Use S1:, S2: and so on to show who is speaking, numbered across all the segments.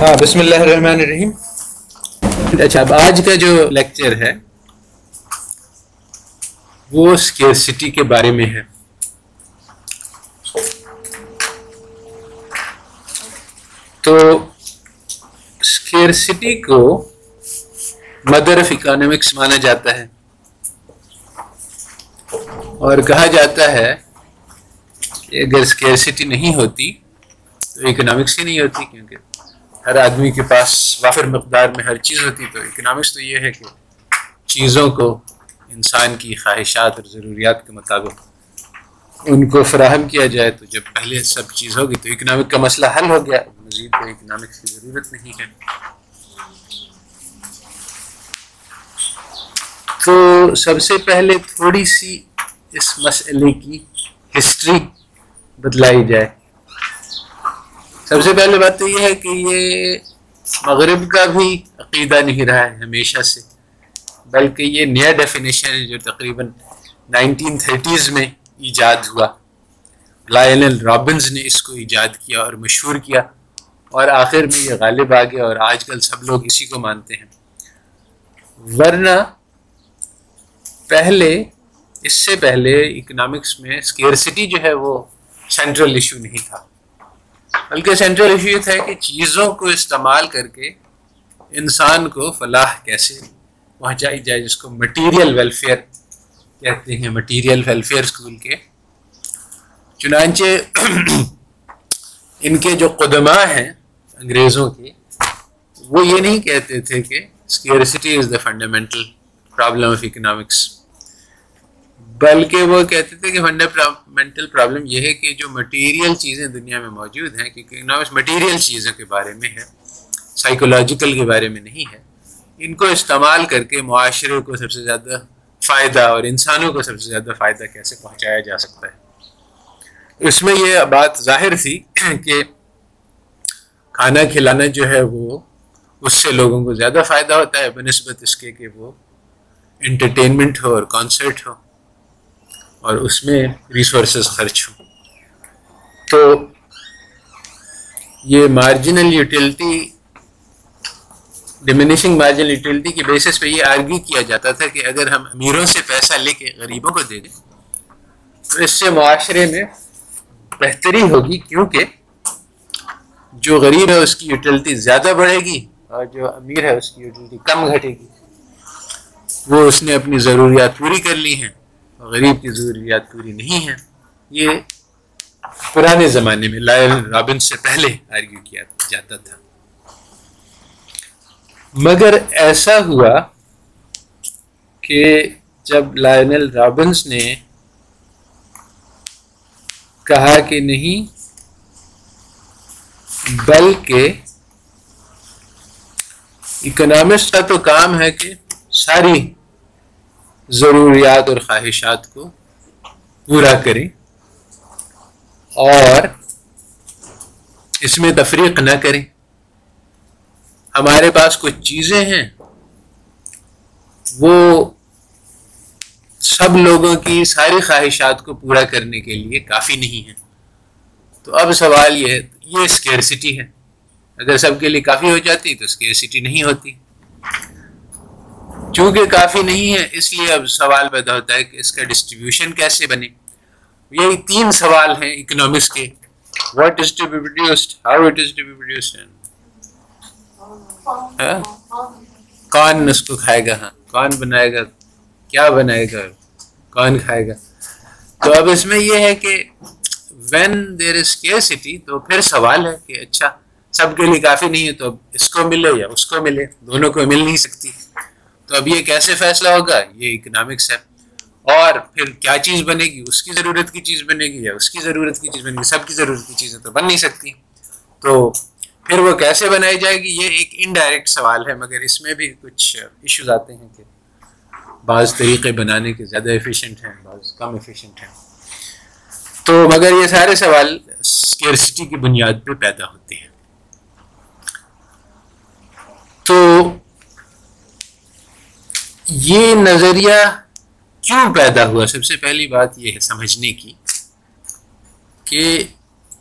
S1: ہاں بسم اللہ الرحمن الرحیم۔ اچھا اب آج کا جو لیکچر ہے، وہ سٹی کے بارے میں ہے۔ تو سٹی کو مدر آف اکانومکس مانا جاتا ہے۔ اور کہا جاتا ہے کہ اگر اسکیئرسٹی نہیں ہوتی، تو اکنامکس ہی نہیں ہوتی، کیونکہ ہر آدمی کے پاس وافر مقدار میں ہر چیز ہوتی تو اکنامکس تو یہ ہے کہ چیزوں کو انسان کی خواہشات اور ضروریات کے مطابق ان کو فراہم کیا جائے تو جب پہلے سب چیز ہوگی تو اکنامک کا مسئلہ حل ہو گیا، مزید کوئی اکنامکس کی ضرورت نہیں ہے۔ تو سب سے پہلے تھوڑی سی اس مسئلے کی ہسٹری بدلائی جائے۔ سب سے پہلے بات تو یہ ہے کہ یہ مغرب کا بھی عقیدہ نہیں رہا ہے ہمیشہ سے، بلکہ یہ نیا ڈیفینیشن ہے جو تقریباً نائنٹین تھرٹیز میں ایجاد ہوا۔ لائن رابنز نے اس کو ایجاد کیا اور مشہور کیا اور آخر میں یہ غالب آ گیا اور آج کل سب لوگ اسی کو مانتے ہیں۔ ورنہ پہلے، اس سے پہلے اکنامکس میں اسکیئرسٹی جو ہے وہ سینٹرل ایشو نہیں تھا۔ بلکہ سینٹرل ایشو یہ تھا کہ چیزوں کو استعمال کر کے انسان کو فلاح کیسے پہنچائی جائے، جس کو مٹیریل ویلفیئر کہتے ہیں مٹیریل ویلفیئر اسکول کے۔ چنانچہ ان کے جو قدمہ ہیں انگریزوں کے، وہ یہ نہیں کہتے تھے کہ scarcity is the fundamental problem of economics بلکہ وہ کہتے تھے کہ فنڈامنٹل پرابلم یہ ہے کہ جو مٹیریل چیزیں دنیا میں موجود ہیں، کیونکہ اکنامکس مٹیریل چیزوں کے بارے میں ہے سائیکولوجیکل کے بارے میں نہیں ہے۔ ان کو استعمال کر کے معاشرے کو سب سے زیادہ فائدہ اور انسانوں کو سب سے زیادہ فائدہ کیسے پہنچایا جا سکتا ہے۔ اس میں یہ بات ظاہر تھی کہ کھانا کھلانا جو ہے وہ اس سے لوگوں کو زیادہ فائدہ ہوتا ہے، بنسبت اس کے کہ وہ انٹرٹینمنٹ ہو اور کانسرٹ ہو۔ اور اس میں ریسورسز خرچ ہوں۔ تو یہ marginal utility diminishing marginal utility کی بیسس پہ یہ آرگی کیا جاتا تھا کہ اگر ہم امیروں سے پیسہ لے کے غریبوں کو دے دیں، تو اس سے معاشرے میں بہتری ہوگی۔ کیونکہ جو غریب ہے اس کی یوٹیلٹی زیادہ بڑھے گی اور جو امیر ہے اس کی یوٹیلٹی کم گھٹے گی۔ وہ اس نے اپنی ضروریات پوری کر لی ہیں۔ غریب کی ضروریات پوری نہیں ہیں۔ یہ پرانے زمانے میں لائل رابن سے پہلے آرگیو کیا جاتا تھا۔ مگر ایسا ہوا کہ جب لائنل رابنس نے کہا کہ نہیں، بلکہ اکنامسٹ کا تو کام ہے کہ ساری ضروریات اور خواہشات کو پورا کریں اور اس میں تفریق نہ کریں۔ ہمارے پاس کچھ چیزیں ہیں۔ وہ سب لوگوں کی ساری خواہشات کو پورا کرنے کے لیے کافی نہیں ہے تو اب سوال یہ ہے، یہ اسکیئرسٹی ہے۔ اگر سب کے لیے کافی ہو جاتی تو اسکیئرسٹی نہیں ہوتی۔ چونکہ کافی نہیں ہے، اس لیے اب سوال پیدا ہوتا ہے کہ اس کا ڈسٹریبیوشن کیسے بنے؟ یہی تین سوال ہیں اکنامکس کے۔ What is to be produced how it is to be produced کون اس کو کھائے گا؟ ہاں کون بنائے گا؟ کیا بنائے گا؟ کون کھائے گا؟ تو اب اس میں یہ ہے کہ وین دیر از سٹی تو پھر سوال ہے کہ اچھا سب کے لیے کافی نہیں ہے تو اب اس کو ملے یا اس کو ملے؟ دونوں کو مل نہیں سکتی۔ تو اب یہ کیسے فیصلہ ہوگا؟ یہ اکنامکس ہے۔ اور پھر کیا چیز بنے گی؟ اس کی ضرورت کی چیز بنے گی یا اس کی ضرورت کی چیز بنے گی؟ سب کی ضرورت کی چیزیں تو بن نہیں سکتی۔ تو پھر وہ کیسے بنائی جائے گی؟ یہ ایک انڈائریکٹ سوال ہے، مگر اس میں بھی کچھ ایشوز آتے ہیں کہ بعض طریقے بنانے کے زیادہ ایفیشینٹ ہیں، بعض کم ایفیشینٹ ہیں۔ تو مگر یہ سارے سوال اسکیئرسٹی کی بنیاد پہ پیدا ہوتے ہیں تو یہ نظریہ کیوں پیدا ہوا؟ سب سے پہلی بات یہ ہے سمجھنے کی کہ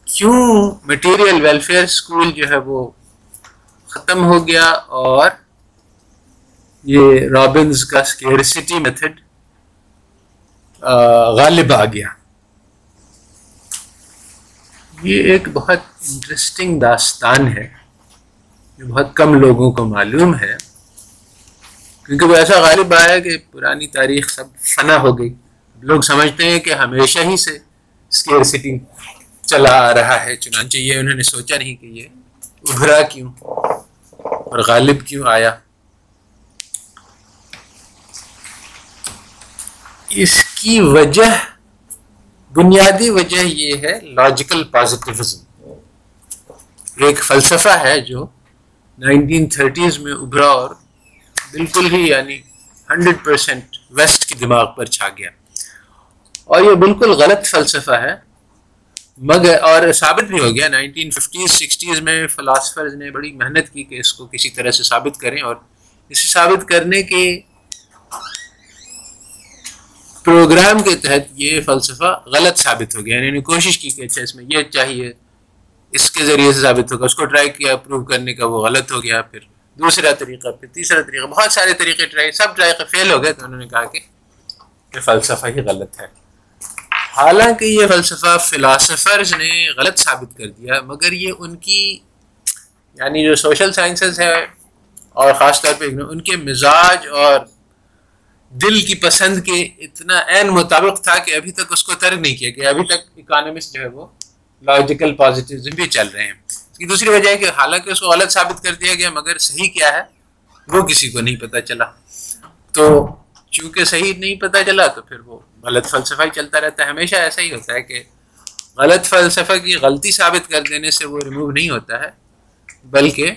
S1: کیوں مٹیریل ویلفیئر اسکول جو ہے وہ ختم ہو گیا اور یہ رابنز کا اسکیئرسٹی میتھڈ غالب آ گیا۔ یہ ایک بہت انٹرسٹنگ داستان ہے جو بہت کم لوگوں کو معلوم ہے۔ کیونکہ وہ ایسا غالب آیا کہ پرانی تاریخ سب فنا ہو گئی۔ لوگ سمجھتے ہیں کہ ہمیشہ ہی سے اسکیئرسٹی چلا آ رہا ہے، چنانچہ یہ انہوں نے سوچا نہیں کہ یہ ابھرا کیوں اور غالب کیوں آیا۔ اس کی وجہ، بنیادی وجہ یہ ہے لاجیکل پازیٹیوزم ایک فلسفہ ہے جو نائنٹین تھرٹیز میں ابھرا اور بالکل ہی یعنی ہنڈریڈ پرسینٹ ویسٹ کی دماغ پر چھا گیا۔ اور یہ بالکل غلط فلسفہ ہے۔ مگر اور ثابت بھی ہو گیا۔ نائنٹین ففٹیز، سکسٹیز میں فلاسفرز نے بڑی محنت کی کہ اس کو کسی طرح سے ثابت کریں اور اسے ثابت کرنے کے پروگرام کے تحت یہ فلسفہ غلط ثابت ہو گیا۔ یعنی انہوں نے کوشش کی کہ اچھا اس میں یہ چاہیے، اس کے ذریعے سے ثابت ہوگا، اس کو ٹرائی کیا پروو کرنے کا وہ غلط ہو گیا، پھر دوسرا طریقہ، پھر تیسرا طریقہ، بہت سارے طریقے ٹرائی سب ٹرائی فیل ہو گئے تو انہوں نے کہا کہ یہ فلسفہ ہی غلط ہے۔ حالانکہ یہ فلسفہ فلاسفرز نے غلط ثابت کر دیا، مگر یہ ان کی یعنی جو سوشل سائنسز ہے اور خاص طور پہ ان کے مزاج اور دل کی پسند کے اتنا عین مطابق تھا کہ ابھی تک اس کو ترک نہیں کیا گیا ابھی تک اکانومسٹ جو ہے وہ لاجیکل پازیٹیوزم بھی چل رہے ہیں۔ کی دوسری وجہ ہے کہ حالانکہ اس کو غلط ثابت کر دیا گیا مگر صحیح کیا ہے، وہ کسی کو نہیں پتہ چلا۔ تو چونکہ صحیح نہیں پتہ چلا تو پھر وہ غلط فلسفہ ہی چلتا رہتا ہے۔ ہمیشہ ایسا ہی ہوتا ہے کہ غلط فلسفہ کی غلطی ثابت کر دینے سے وہ ریموو نہیں ہوتا ہے، بلکہ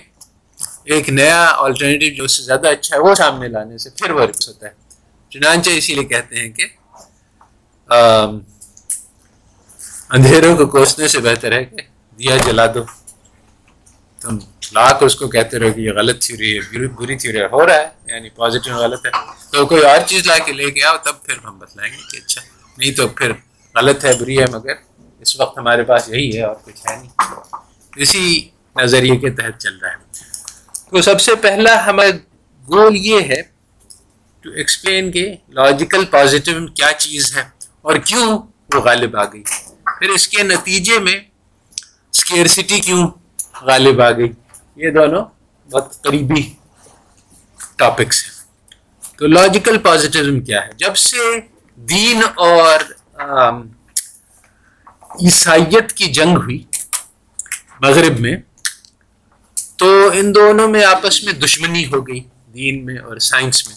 S1: ایک نیا آلٹرنیٹیو جو اس سے زیادہ اچھا ہے وہ سامنے لانے سے پھر وہ رکس ہوتا ہے۔ چنانچہ اسی لیے کہتے ہیں کہ اندھیروں کو کوسنے سے بہتر ہے کہ دیا جلا دو۔ تم لاکھ اس کو کہتے رہو کہ یہ غلط تھیوری ہے، بری تھیوری ہے، ہو رہا ہے یعنی پازیٹیو غلط ہے۔ تو کوئی اور چیز لا کے لے کے آؤ، تب پھر ہم بتلائیں گے کہ اچھا نہیں تو پھر غلط ہے، بری ہے، مگر اس وقت ہمارے پاس یہی ہے اور کچھ ہے نہیں۔ اسی نظریے کے تحت چل رہا ہے۔ تو سب سے پہلا ہمارا گول یہ ہے ٹو ایکسپلین کہ لاجیکل پازیٹیو کیا چیز ہے اور کیوں وہ غالب آ گئی۔ پھر اس کے نتیجے میں اسکیئرسٹی کیوں غالب آ گئی۔ یہ دونوں بہت قریبی ٹاپکس ہیں۔ تو لاجیکل پازیٹیوزم کیا ہے؟ جب سے دین اور عیسائیت کی جنگ ہوئی مغرب میں، تو ان دونوں میں آپس میں دشمنی ہو گئی دین میں اور سائنس میں۔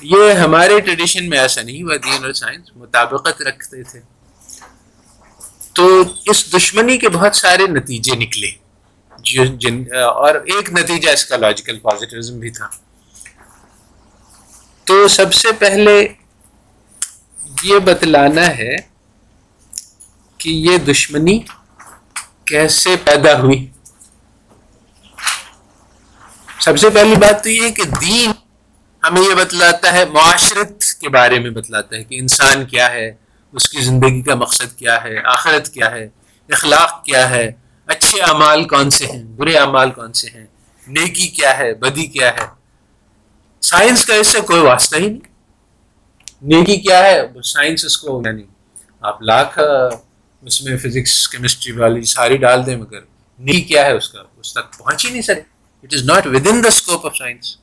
S1: یہ ہمارے ٹریڈیشن میں ایسا نہیں ہوا، دین اور سائنس مطابقت رکھتے تھے۔ تو اس دشمنی کے بہت سارے نتیجے نکلے۔ جن، اور ایک نتیجہ اس کا لاجیکل پازیٹیوزم بھی تھا۔ تو سب سے پہلے یہ بتلانا ہے کہ یہ دشمنی کیسے پیدا ہوئی۔ سب سے پہلی بات تو یہ کہ دین ہمیں یہ بتلاتا ہے، معاشرت کے بارے میں بتلاتا ہے کہ انسان کیا ہے۔ اس کی زندگی کا مقصد کیا ہے؟ آخرت کیا ہے؟ اخلاق کیا ہے؟ اچھے اعمال کون سے ہیں؟ برے اعمال کون سے ہیں؟ نیکی کیا ہے؟ بدی کیا ہے؟ سائنس کا اس سے کوئی واسطہ ہی نہیں۔ نیکی کیا ہے؟ سائنس اس کو یعنی آپ لاکھ اس میں فزکس، کیمسٹری والی ساری ڈال دیں، مگر نیکی کیا ہے اس کا؟ اس تک پہنچ ہی نہیں سکے۔ It is not within the scope of science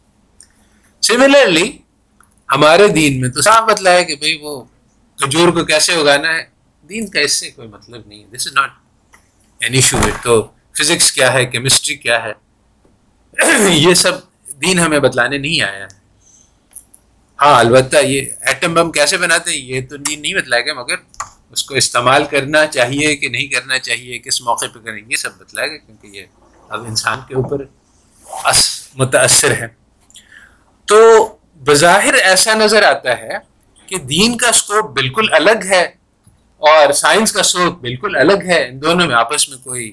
S1: similarly ہمارے دین میں تو صاف بتلا ہے کہ بھئی وہ کھجور کو کیسے اگانا ہے؟ دین کا اس سے کوئی مطلب نہیں ہے۔ This is not an issue it تو فزکس کیا ہے؟ کیمسٹری کیا ہے؟ یہ سب دین ہمیں بتلانے نہیں آیا ہے۔ ہاں البتہ یہ ایٹم بم کیسے بناتے ہیں؟ یہ تو دین نہیں بتلائے گا مگر اس کو استعمال کرنا چاہیے کہ نہیں کرنا چاہیے، کس موقع پہ کریں؟ یہ سب بتلائے گا کیونکہ یہ اب انسان کے اوپر متاثر ہے۔ تو بظاہر ایسا نظر آتا ہے کہ دین کا اسکوپ بالکل الگ ہے اور سائنس کا اسکوپ بالکل الگ ہے، ان دونوں میں آپس میں کوئی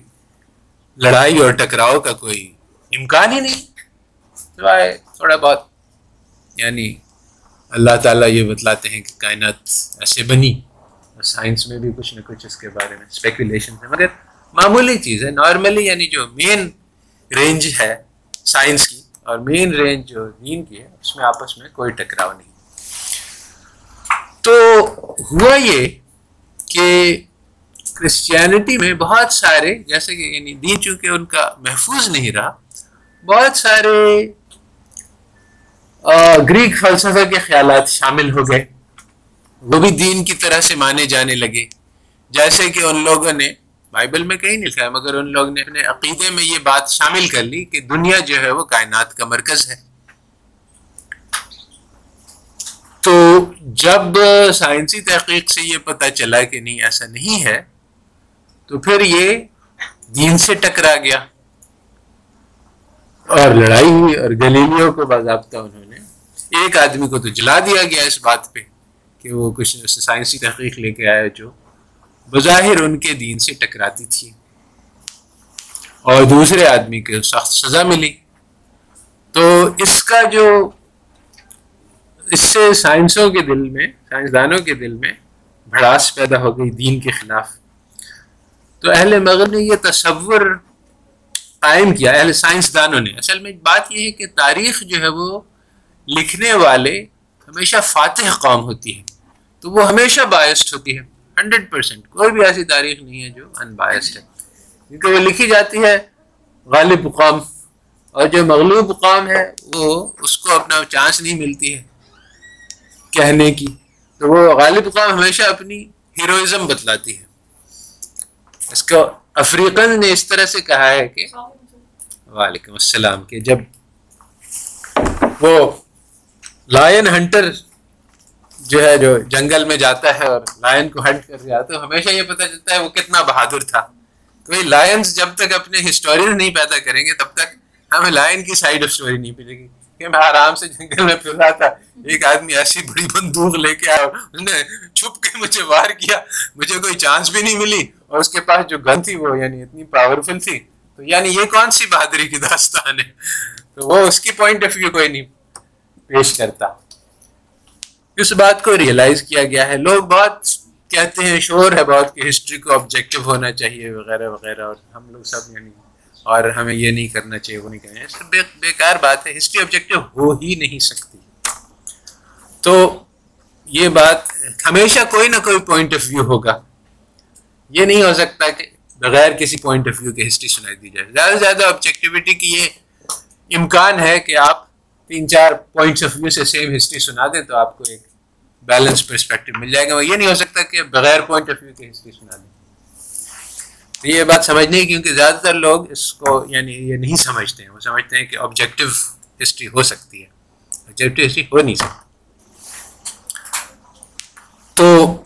S1: لڑائی اور ٹکراؤ کا کوئی امکان ہی نہیں۔ سوائے تھوڑا بہت یعنی اللہ تعالیٰ یہ بتلاتے ہیں کہ کائنات ایسے بنی۔ اور سائنس میں بھی کچھ نہ کچھ اس کے بارے میں اسپیکولیشن ہے مگر معمولی چیز ہے۔ نارملی یعنی جو مین رینج ہے سائنس کی، اور مین رینج جو دین کی ہے، اس میں آپس میں کوئی ٹکراؤ نہیں۔ تو ہوا یہ کہ کرسچینٹی میں بہت سارے، جیسے کہ یعنی دین چونکہ ان کا محفوظ نہیں رہا، بہت سارے گریک فلسفہ کے خیالات شامل ہو گئے۔ وہ بھی دین کی طرح سے مانے جانے لگے۔ جیسے کہ ان لوگوں نے بائبل میں کہیں نہیں لکھا ہے، مگر ان لوگ نے اپنے عقیدے میں یہ بات شامل کر لی کہ دنیا جو ہے وہ کائنات کا مرکز ہے۔ تو جب سائنسی تحقیق سے یہ پتہ چلا کہ نہیں، ایسا نہیں ہے، تو پھر یہ دین سے ٹکرا گیا۔ اور لڑائی ہوئی اور گلیلیوں کو باضابطہ انہوں نے ایک آدمی کو تو جلا دیا گیا اس بات پہ کہ وہ کچھ سائنسی تحقیق لے کے آیا جو بظاہر ان کے دین سے ٹکراتی تھی۔ اور دوسرے آدمی کے سخت سزا ملی۔ تو اس کا جو اس سے سائنسوں کے دل میں، سائنسدانوں کے دل میں بھڑاس پیدا ہو گئی دین کے خلاف۔ تو اہل مغرب نے یہ تصور قائم کیا، اہل سائنسدانوں نے۔ اصل میں بات یہ ہے کہ تاریخ جو ہے وہ لکھنے والے ہمیشہ فاتح قوم ہوتی ہے۔ تو وہ ہمیشہ باعث ہوتی ہے، ہنڈریڈ پرسینٹ کوئی بھی ایسی تاریخ نہیں ہے جو ان بایسڈ ہے۔ کیونکہ وہ لکھی جاتی ہے غالب قوم، اور جو مغلوب قوم ہے وہ اس کو اپنا چانس نہیں ملتی ہے۔ کہنے کی۔ تو وہ غالب قوم ہمیشہ اپنی ہیروئزم بتلاتی ہے۔ اس کو افریقن نے اس طرح سے کہا ہے کہ وعلیکم السلام کہ جب وہ لائن ہنٹر جو ہے جو جنگل میں جاتا ہے اور لائن کو ہنٹ کر رہا تو ہمیشہ یہ پتہ چلتا ہے وہ کتنا بہادر تھا۔ تو لائنس جب تک اپنے ہسٹورین نہیں پیدا کریں گے، تب تک ہمیں لائن کی سائڈ آف اسٹوری نہیں ملے گی۔ کہ میں آرام سے جنگل میں پھر رہا تھا۔ ایک آدمی ایسی بڑی بندوق لے کے آیا۔ اس نے چھپ کے مجھے وار کیا۔ مجھے کوئی چانس بھی نہیں ملی۔ اور اس کے پاس جو گن تھی وہ یعنی اتنی پاورفل تھی۔ تو یعنی یہ کون سی بہادری کی داستان ہے؟ تو وہ اس کی پوائنٹ آف ویو کوئی نہیں پیش کرتا۔ اس بات کو ریئلائز کیا گیا ہے۔ لوگ بہت کہتے ہیں شور ہے، بہت کہ ہسٹری کو آبجیکٹو ہونا چاہیے وغیرہ وغیرہ۔ اور ہم لوگ سب یعنی اور ہمیں یہ نہیں کرنا چاہیے، وہ نہیں کرنا چاہیے۔ بے بیکار بات ہے ہسٹری آبجیکٹو ہو ہی نہیں سکتی۔ تو یہ بات ہمیشہ کوئی نہ کوئی پوائنٹ آف ویو ہوگا۔ یہ نہیں ہو سکتا کہ بغیر کسی پوائنٹ آف ویو کی ہسٹری سنائی دی جائے۔ زیادہ سے زیادہ آبجیکٹیوٹی کی یہ امکان ہے کہ آپ تین چار پوائنٹس آف ویو سے سیم ہسٹری سنا دیں تو آپ کو ایک بیلنس پرسپیکٹو مل جائے گا۔ یہ نہیں ہو سکتا کہ بغیر پوائنٹ آف ویو کی ہسٹری سنا دیں۔ یہ بات سمجھ نہیں کیونکہ زیادہ تر لوگ اس کو یعنی یہ نہیں سمجھتے ہیں، وہ سمجھتے ہیں کہ آبجیکٹو ہسٹری ہو سکتی ہے۔ آبجیکٹو ہسٹری ہو نہیں سکتی۔ تو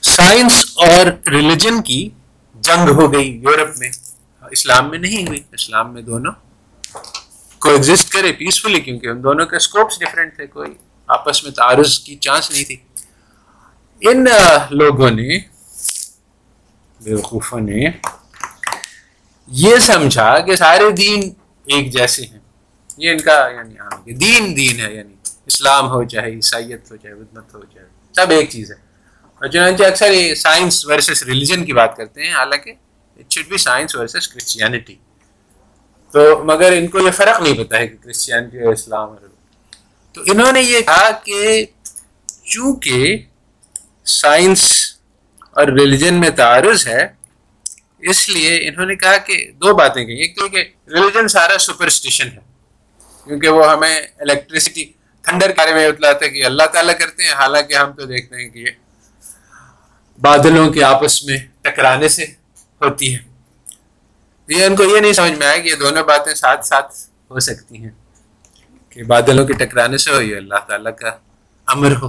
S1: سائنس اور ریلیجن کی جنگ ہو گئی یورپ میں۔ اسلام میں نہیں ہوئی۔ اسلام میں دونوں کو ایگزٹ کرے پیسفلی کیونکہ ان دونوں کے اسکوپس ڈفرینٹ تھے، کوئی آپس میں تعارض کی چانس نہیں تھی۔ ان لوگوں نے بیوقوفوں نے یہ سمجھا کہ سارے دین ایک جیسے ہیں۔ یہ ان کا یعنی دین دین ہے یعنی اسلام ہو چاہے، عیسائیت ہو چاہے بدمت ہو چاہے، سب ایک چیز ہے۔ اور چنانچہ اکثر یہ سائنس ورسز ریلیجن کی بات کرتے ہیں۔ حالانکہ it should be science versus Christianity تو مگر ان کو یہ فرق نہیں پتا ہے کہ کرسچینٹی اور اسلام اور تو انہوں نے یہ کہا کہ چونکہ سائنس اور ریلیجن میں تعارض ہے، اس لیے انہوں نے کہا کہ دو باتیں کہیں۔ ایک تو کہ ریلیجن سارا سپرسٹیشن ہے، کیونکہ وہ ہمیں الیکٹریسٹی تھنڈر کے بارے میں بتلاتا ہے کہ اللہ تعالیٰ کرتے ہیں، حالانکہ ہم تو دیکھتے ہیں کہ یہ بادلوں کے آپس میں ٹکرانے سے ہوتی ہے یہ ان کو یہ نہیں سمجھ میں آیا کہ یہ دونوں باتیں ساتھ ساتھ ہو سکتی ہیں، کہ بادلوں کے ٹکرانے سے ہو، یہ اللہ تعالیٰ کا امر ہو۔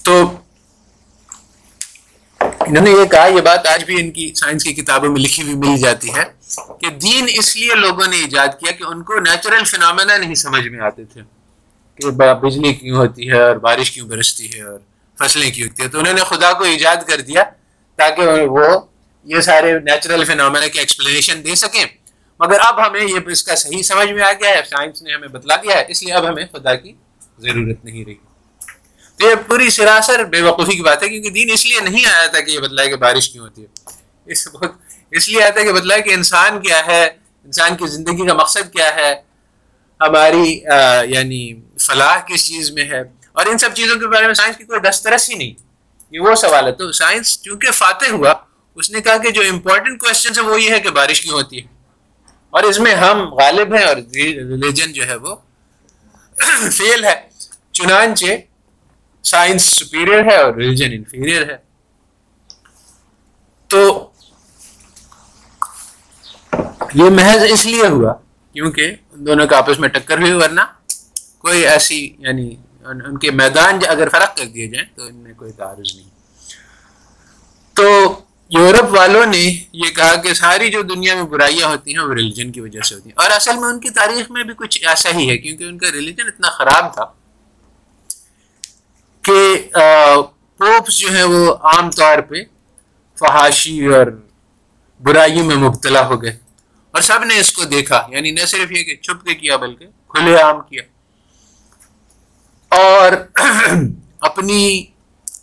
S1: تو انہوں نے یہ کہا، یہ بات آج بھی ان کی سائنس کی کتابوں میں لکھی ہوئی مل جاتی ہے کہ دین اس لیے لوگوں نے ایجاد کیا کہ ان کو نیچرل فنامنا نہیں سمجھ میں آتے تھے کہ بجلی کیوں ہوتی ہے اور بارش کیوں برستی ہے اور فصلیں کیوں ہوتی ہے تو انہوں نے خدا کو ایجاد کر دیا تاکہ وہ یہ سارے نیچرل فنامنا کی ایکسپلینیشن دے سکیں۔ مگر اب ہمیں یہ اس کا صحیح سمجھ میں آ گیا ہے، سائنس نے ہمیں بتلا دیا ہے، اس لیے اب ہمیں خدا کی ضرورت نہیں رہی۔ یہ پوری سراسر بے وقوفی کی بات ہے، کیونکہ دین اس لیے نہیں آیا تھا کہ یہ بتلائے کہ بارش کیوں ہوتی ہے۔ اس بہت اس لیے آتا ہے کہ بتلا کہ انسان کیا ہے، انسان کی زندگی کا مقصد کیا ہے، ہماری یعنی فلاح کس چیز میں ہے۔ اور ان سب چیزوں کے بارے میں سائنس کی کوئی دسترس ہی نہیں۔ یہ وہ سوال ہے۔ تو سائنس چونکہ فاتح ہوا، اس نے کہا کہ جو امپورٹنٹ کوشچن ہے وہ یہ ہے کہ بارش کیوں ہوتی ہے۔ اور اس میں ہم غالب ہیں اور ریلیجن جو ہے وہ فیل ہے۔ چنانچہ سائنس سپیریئر ہے اور ریلیجن انفیریئر ہے۔ تو یہ محض اس لیے ہوا کیونکہ ان دونوں کا آپس میں ٹکر ہوئی، ورنہ کوئی ایسی یعنی ان کے میدان اگر فرق کر دیے جائیں تو ان میں کوئی تعارض نہیں۔ تو یورپ والوں نے یہ کہا کہ ساری جو دنیا میں برائیاں ہوتی ہیں وہ ریلیجن کی وجہ سے ہوتی ہیں۔ اور اصل میں ان کی تاریخ میں بھی کچھ ایسا ہی ہے کیونکہ ان کا ریلیجن اتنا خراب تھا۔ کہ پوپس جو ہیں وہ عام طور پہ فحاشی اور برائیوں میں مبتلا ہو گئے۔ اور سب نے اس کو دیکھا یعنی نہ صرف یہ کہ چھپ کے کیا، بلکہ کھلے عام کیا۔ اور اپنی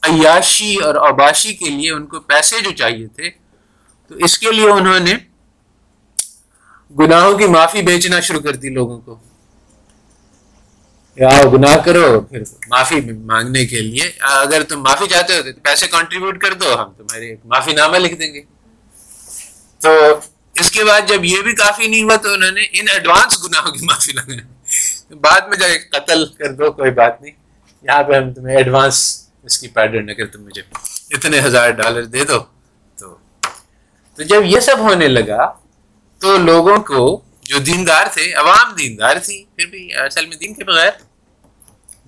S1: عیاشی اور عباشی کے لیے ان کو پیسے جو چاہیے تھے، تو اس کے لیے انہوں نے گناہوں کی معافی بیچنا شروع کر دی لوگوں کو۔ آؤ گناہ کرو پھر معافی مانگنے کے لیے۔ اگر تم معافی چاہتے ہو تو پیسے کنٹریبیوٹ کر دو، ہم تمہارے معافی نامہ لکھ دیں گے۔ تو اس کے بعد جب یہ بھی کافی نہیں ہوا تو انہوں نے ان ایڈوانس گناہوں کی معافی لگا بعد میں جب قتل کر دو، کوئی بات نہیں۔ یہاں پہ ہم تمہیں ایڈوانس اس کی پیڈر اگر تم مجھے اتنے ہزار ڈالر دے دو تو۔ تو جب یہ سب ہونے لگا تو لوگوں کو جو دیندار تھے، عوام دیندار تھی پھر بھی اصل میں دین کے بغیر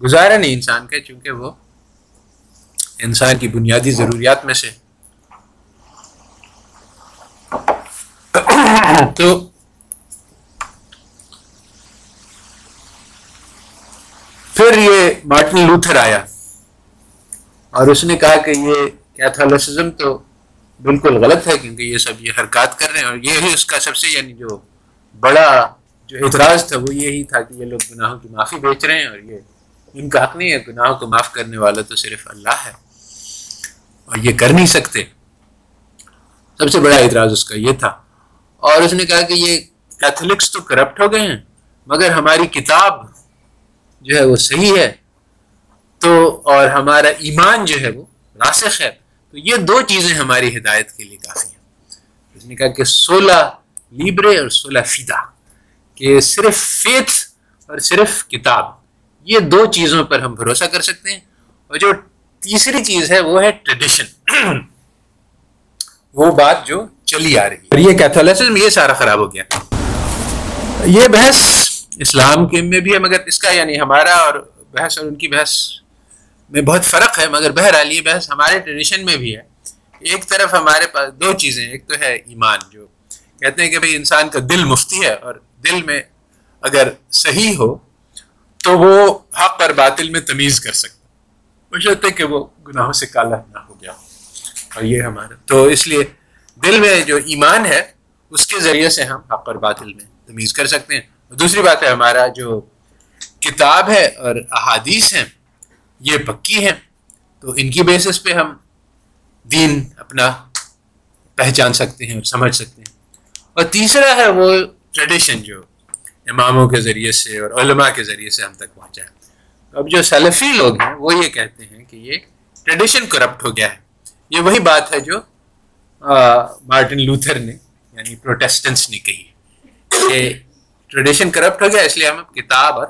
S1: گزارا نہیں انسان کا چونکہ وہ انسان کی بنیادی ضروریات میں سے۔ تو پھر یہ مارٹن لوتھر آیا۔ اور اس نے کہا کہ یہ کیتھولسزم تو بالکل غلط ہے، کیونکہ یہ سب یہ حرکات کر رہے ہیں۔ اور یہی اس کا سب سے یعنی جو بڑا جو اعتراض تھا وہ یہی تھا کہ یہ لوگ گناہوں کی معافی بیچ رہے ہیں اور یہ ان کا حق نہیں ہے، گناہوں کو معاف کرنے والا تو صرف اللہ ہے اور یہ کر نہیں سکتے۔ سب سے بڑا اعتراض اس کا یہ تھا۔ اور اس نے کہا کہ یہ کیتھولکس تو کرپٹ ہو گئے ہیں، مگر ہماری کتاب جو ہے وہ صحیح ہے۔ تو اور ہمارا ایمان جو ہے وہ راسخ ہے۔ تو یہ دو چیزیں ہماری ہدایت کے لیے کافی ہیں۔ اس نے کہا کہ سولہ لیبرے اور سولہ فیدا کہ صرف فیتھ اور صرف کتاب یہ دو چیزوں پر ہم بھروسہ کر سکتے ہیں۔ اور جو تیسری چیز ہے وہ ہے ٹریڈیشن وہ بات جو چلی آ رہی ہے۔ اور یہ کیتھولسزم یہ سارا خراب ہو گیا۔ یہ بحث اسلام کے میں بھی ہے مگر اس کا یعنی ہمارا اور بحث اور ان کی بحث میں بہت فرق ہے۔ مگر بہرحال یہ بحث ہمارے ٹریڈیشن میں بھی ہے۔ ایک طرف ہمارے پاس دو چیزیں ایک تو ہے ایمان جو کہتے ہیں کہ بھئی انسان کا دل مفتی ہے اور دل میں اگر صحیح ہو تو وہ حق اور باطل میں تمیز کر سکتا ہے۔ کہ وہ گناہوں سے کالا نہ ہو گیا اور یہ ہمارا تو اس لیے دل میں جو ایمان ہے، اس کے ذریعے سے ہم حق اور باطل میں تمیز کر سکتے ہیں۔ دوسری بات ہے، ہمارا جو کتاب ہے اور احادیث ہیں، یہ پکی ہیں۔ تو ان کی بیسس پہ ہم دین اپنا پہچان سکتے ہیں اور سمجھ سکتے ہیں۔ اور تیسرا ہے، وہ ٹریڈیشن جو اماموں کے ذریعے سے اور علماء کے ذریعے سے ہم تک پہنچا ہے۔ اب جو سلفی لوگ ہیں، وہ یہ کہتے ہیں کہ یہ ٹریڈیشن کرپٹ ہو گیا ہے۔ یہ وہی بات ہے جو مارٹن لوتھر نے یعنی پروٹیسٹنس نے کہی کہ ٹریڈیشن کرپٹ ہو گیا، اس لیے ہم کتاب اور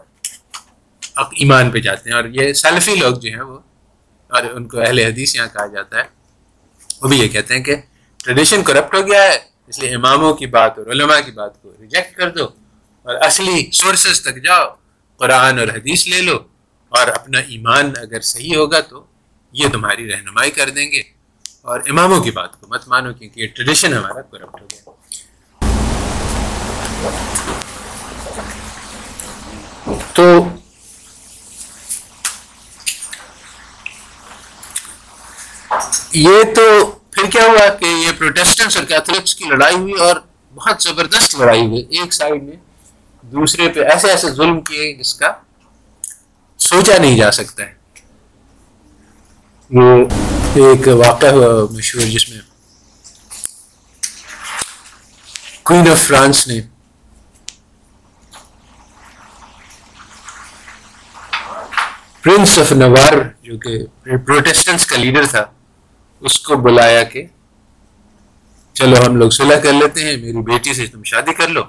S1: ایمان پہ جاتے ہیں۔ اور یہ سیلفی لوگ جو ہیں وہ، اور ان کو اہل حدیث یہاں کہا جاتا ہے، وہ بھی یہ کہتے ہیں کہ ٹریڈیشن کرپٹ ہو گیا ہے۔ اس لیے اماموں کی بات اور علماء کی بات کو ریجیکٹ کر دو اور اصلی سورسز تک جاؤ، قرآن اور حدیث لے لو اور اپنا ایمان اگر صحیح ہوگا تو یہ تمہاری رہنمائی کر دیں گے۔ اور اماموں کی بات کو مت مانو کیونکہ یہ ٹریڈیشن ہمارا کرپٹ ہو گیا۔ تو یہ تو پھر کیا ہوا کہ یہ پروٹیسٹنٹس اور کیتھولکس کی لڑائی ہوئی اور بہت زبردست لڑائی ہوئی۔ ایک سائڈ میں دوسرے پہ ایسے ایسے ظلم کیے جس کا سوچا نہیں جا سکتا ہے۔ وہ ایک واقعہ ہوا مشہور جس میں کوئن آف فرانس نے پرنس آف نوار جو کہ پروٹیسٹنٹس کا لیڈر تھا اس کو بلایا کہ چلو ہم لوگ صلح کر لیتے ہیں، میری بیٹی سے تم شادی کر لو۔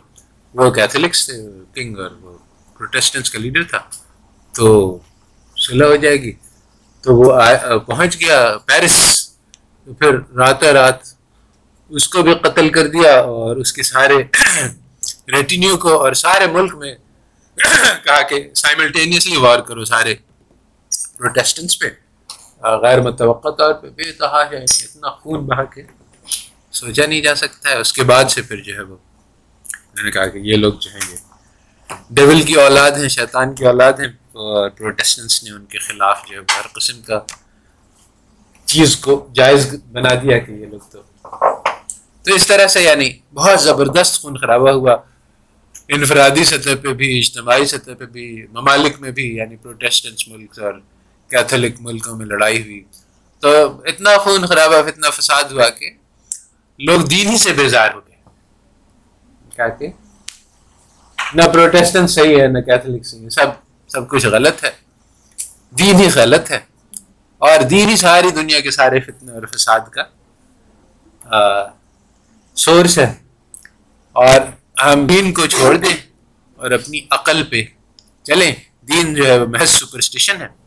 S1: وہ کیتھولکس تھے کنگ اور وہ پروٹیسٹنٹس کا لیڈر تھا۔ تو صلح ہو جائے گی۔ تو وہ پہنچ گیا پیرس پھر رات رات اس کو بھی قتل کر دیا اور اس کے سارے ریٹینیو کو اور سارے ملک میں کہا کہ سائملٹینیسلی وار کرو سارے پروٹیسٹنٹس پہ۔ غیر متوقع طور پہ بے تحاش ہے یعنی اتنا خون بہا کے سوچا نہیں جا سکتا ہے۔ اس کے بعد سے پھر جو ہے وہ میں نے کہا کہ یہ لوگ جو ہیں یہ ڈیول کی اولاد ہیں، شیطان کی اولاد ہیں۔ اور پروٹیسٹنٹس نے ان کے خلاف جو ہے ہر قسم کا چیز کو جائز بنا دیا کہ یہ لوگ تو تو اس طرح سے یعنی بہت زبردست خون خرابہ ہوا۔ انفرادی سطح پہ بھی، اجتماعی سطح پہ بھی، ممالک میں بھی یعنی پروٹیسٹنٹس ملک اور کیتھولک ملکوں میں لڑائی ہوئی۔ تو اتنا خون خرابہ، اتنا فساد ہوا کہ لوگ دین ہی سے بیزار ہو گئے۔ کیا کہ نہ پروٹیسٹنٹ صحیح ہے، نہ کیتھولک صحیح ہے۔ سب سب کچھ غلط ہے۔ دین ہی غلط ہے۔ اور دین ہی ساری دنیا کے سارے فتنے اور فساد کا سورس ہے۔ اور ہم دین کو چھوڑ دیں اور اپنی عقل پہ چلیں۔ دین جو ہے وہ محض سپرسٹیشن ہے۔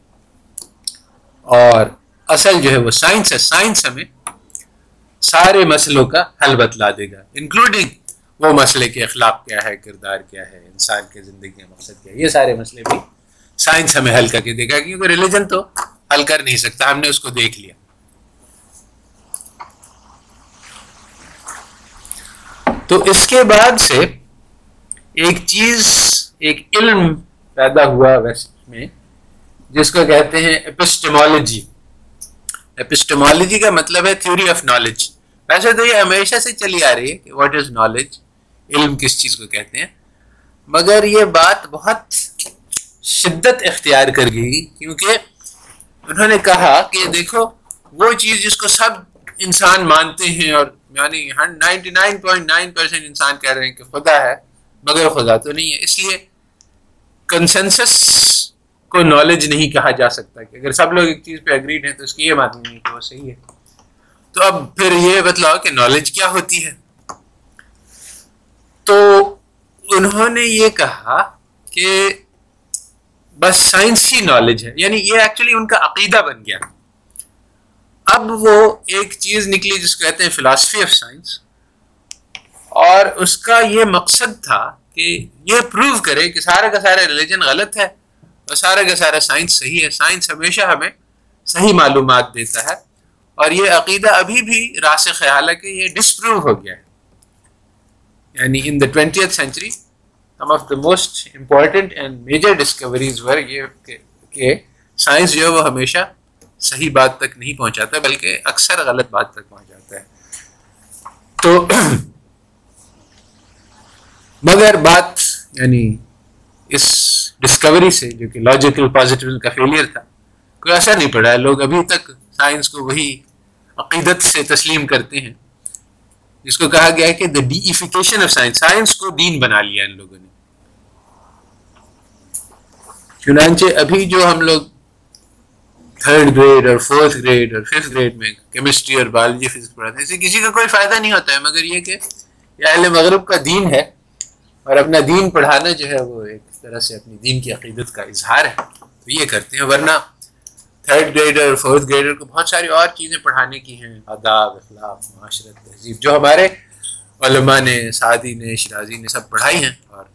S1: اور اصل جو ہے وہ سائنس ہے، سائنس ہمیں سارے مسئلوں کا حل بتلا دے گا انکلوڈنگ وہ مسئلے کے اخلاق کیا ہے، کردار کیا ہے، انسان کے زندگی کا مقصد کیا ہے، یہ سارے مسئلے بھی سائنس ہمیں حل کر کے دے گا، کیونکہ ریلیجن تو حل کر نہیں سکتا، ہم نے اس کو دیکھ لیا۔ تو اس کے بعد سے ایک چیز، ایک علم پیدا ہوا ویسٹ میں جس کو کہتے ہیں اپسٹمالوجی اپسٹمالوجی کا مطلب ہے تھیوری آف نالج ویسے تو یہ ہمیشہ سے چلی آ رہی ہے کہ واٹ از نالج علم کس چیز کو کہتے ہیں؟ مگر یہ بات بہت شدت اختیار کر گئی کیونکہ انہوں نے کہا کہ دیکھو، وہ چیز جس کو سب انسان مانتے ہیں اور یعنی ninety nine point nine percent انسان کہہ رہے ہیں کہ خدا ہے، مگر خدا تو نہیں ہے۔ اس لیے کنسنسس کو نالج نہیں کہا جا سکتا کہ اگر سب لوگ ایک چیز پہ اگریڈ ہیں تو اس کی یہ بات نہیں ہے کہ وہ صحیح ہے۔ تو اب پھر یہ بتلاؤ کہ نالج کیا ہوتی ہے؟ تو انہوں نے یہ کہا کہ بس سائنس ہی نالج ہے یعنی یہ ایکچولی ان کا عقیدہ بن گیا۔ اب وہ ایک چیز نکلی جس کو کہتے ہیں فلاسفی آف سائنس اور اس کا یہ مقصد تھا کہ یہ پروو کرے کہ سارا کا سارا ریلیجن غلط ہے۔ اور سارا کا سارا سائنس صحیح ہے، سائنس ہمیشہ ہمیں صحیح معلومات دیتا ہے۔ اور یہ عقیدہ ابھی بھی راس خیال ہے کہ یہ ڈسپروو ہو گیا ہے۔ یعنی in the twenty century some of the most important and major discoveries were یہ کہ سائنس جو ہے وہ ہمیشہ صحیح بات تک نہیں پہنچاتا، بلکہ اکثر غلط بات تک پہنچاتا ہے۔ تو مگر بات یعنی اس ڈسکوری سے، جو کہ لاجیکل پازیٹیو کا فیلئر تھا۔ کوئی اثر نہیں پڑا ہے۔ لوگ ابھی تک سائنس کو وہی عقیدت سے تسلیم کرتے ہیں۔ جس کو کہا گیا ہے کہ the deification of science science کو دین بنا لیا ان لوگوں نے۔ چنانچہ ابھی جو ہم لوگ تھرڈ گریڈ اور فورتھ گریڈ اور ففتھ گریڈ میں کیمسٹری اور بایولوجی فزکس پڑھاتے ہیں اسے کسی کا کوئی فائدہ نہیں ہوتا ہے۔ مگر یہ کہ یہ اہل مغرب کا دین ہے اور اپنا دین پڑھانا جو ہے وہ ایک طرح سے اپنی دین کی عقیدت کا اظہار ہے۔ تو یہ کرتے ہیں، ورنہ تھرڈ گریڈر فورتھ گریڈر کو بہت ساری اور چیزیں پڑھانے کی ہیں۔ آداب، اخلاق، معاشرت، تہذیب، جو ہمارے علماء نے سعدی نے، شرازی نے سب پڑھائی ہیں اور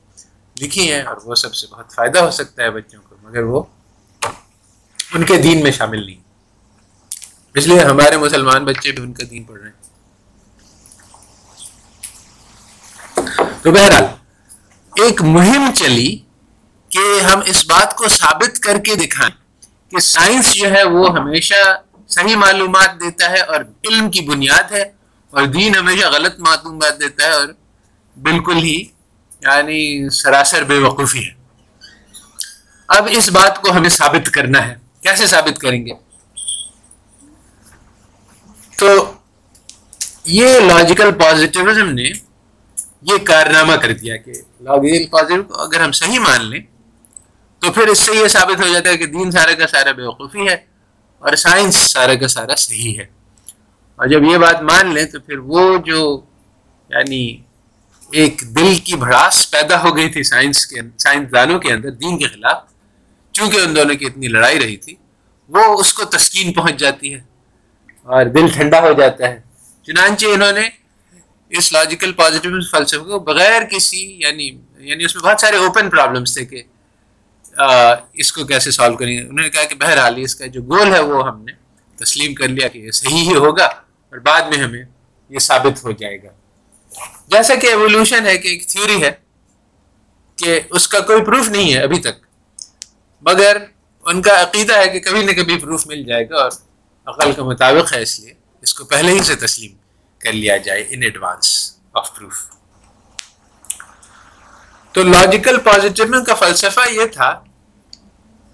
S1: لکھی ہیں اور وہ سب سے بہت فائدہ ہو سکتا ہے بچوں کو، مگر وہ ان کے دین میں شامل نہیں۔ اس لیے ہمارے مسلمان بچے بھی ان کا دین پڑھ رہے ہیں۔ تو بہرحال، ایک مہم چلی۔ کہ ہم اس بات کو ثابت کر کے دکھائیں کہ سائنس جو ہے وہ ہمیشہ صحیح معلومات دیتا ہے اور علم کی بنیاد ہے اور دین ہمیشہ غلط معلومات دیتا ہے اور بالکل ہی یعنی سراسر بے وقوفی ہے۔ اب اس بات کو ہمیں ثابت کرنا ہے۔ کیسے ثابت کریں گے؟ تو یہ لاجیکل پازیٹیوزم نے یہ کارنامہ کر دیا کہ لاگیل پازیٹو کو اگر ہم صحیح مان لیں تو پھر اس سے یہ ثابت ہو جاتا ہے کہ دین سارا کا سارا بیوقوفی ہے اور سائنس سارا کا سارا صحیح ہے۔ اور جب یہ بات مان لیں تو پھر وہ جو یعنی ایک دل کی بھڑاس پیدا ہو گئی تھی سائنس کے سائنسدانوں کے اندر دین کے خلاف، چونکہ ان دونوں کی اتنی لڑائی رہی تھی، وہ اس کو تسکین پہنچ جاتی ہے اور دل ٹھنڈا ہو جاتا ہے۔ چنانچہ انہوں نے اس لاجیکل پازیٹیو فلسفے کو بغیر کسی یعنی یعنی اس میں بہت سارے اوپن پرابلمس تھے کہ اس کو کیسے سالو کریں گے؟ انہوں نے کہا کہ بہرحال اس کا جو گول ہے وہ ہم نے تسلیم کر لیا کہ یہ صحیح ہی ہوگا اور بعد میں ہمیں یہ ثابت ہو جائے گا۔ جیسا کہ ایولیوشن ہے کہ ایک تھیوری ہے کہ اس کا کوئی پروف نہیں ہے ابھی تک، مگر ان کا عقیدہ ہے کہ کبھی نہ کبھی پروف مل جائے گا اور عقل کے مطابق ہے اس لیے اس کو پہلے ہی سے تسلیم کر لیا جائے ان ایڈوانس آف پروف تو لاجیکل پازیٹیو کا فلسفہ یہ تھا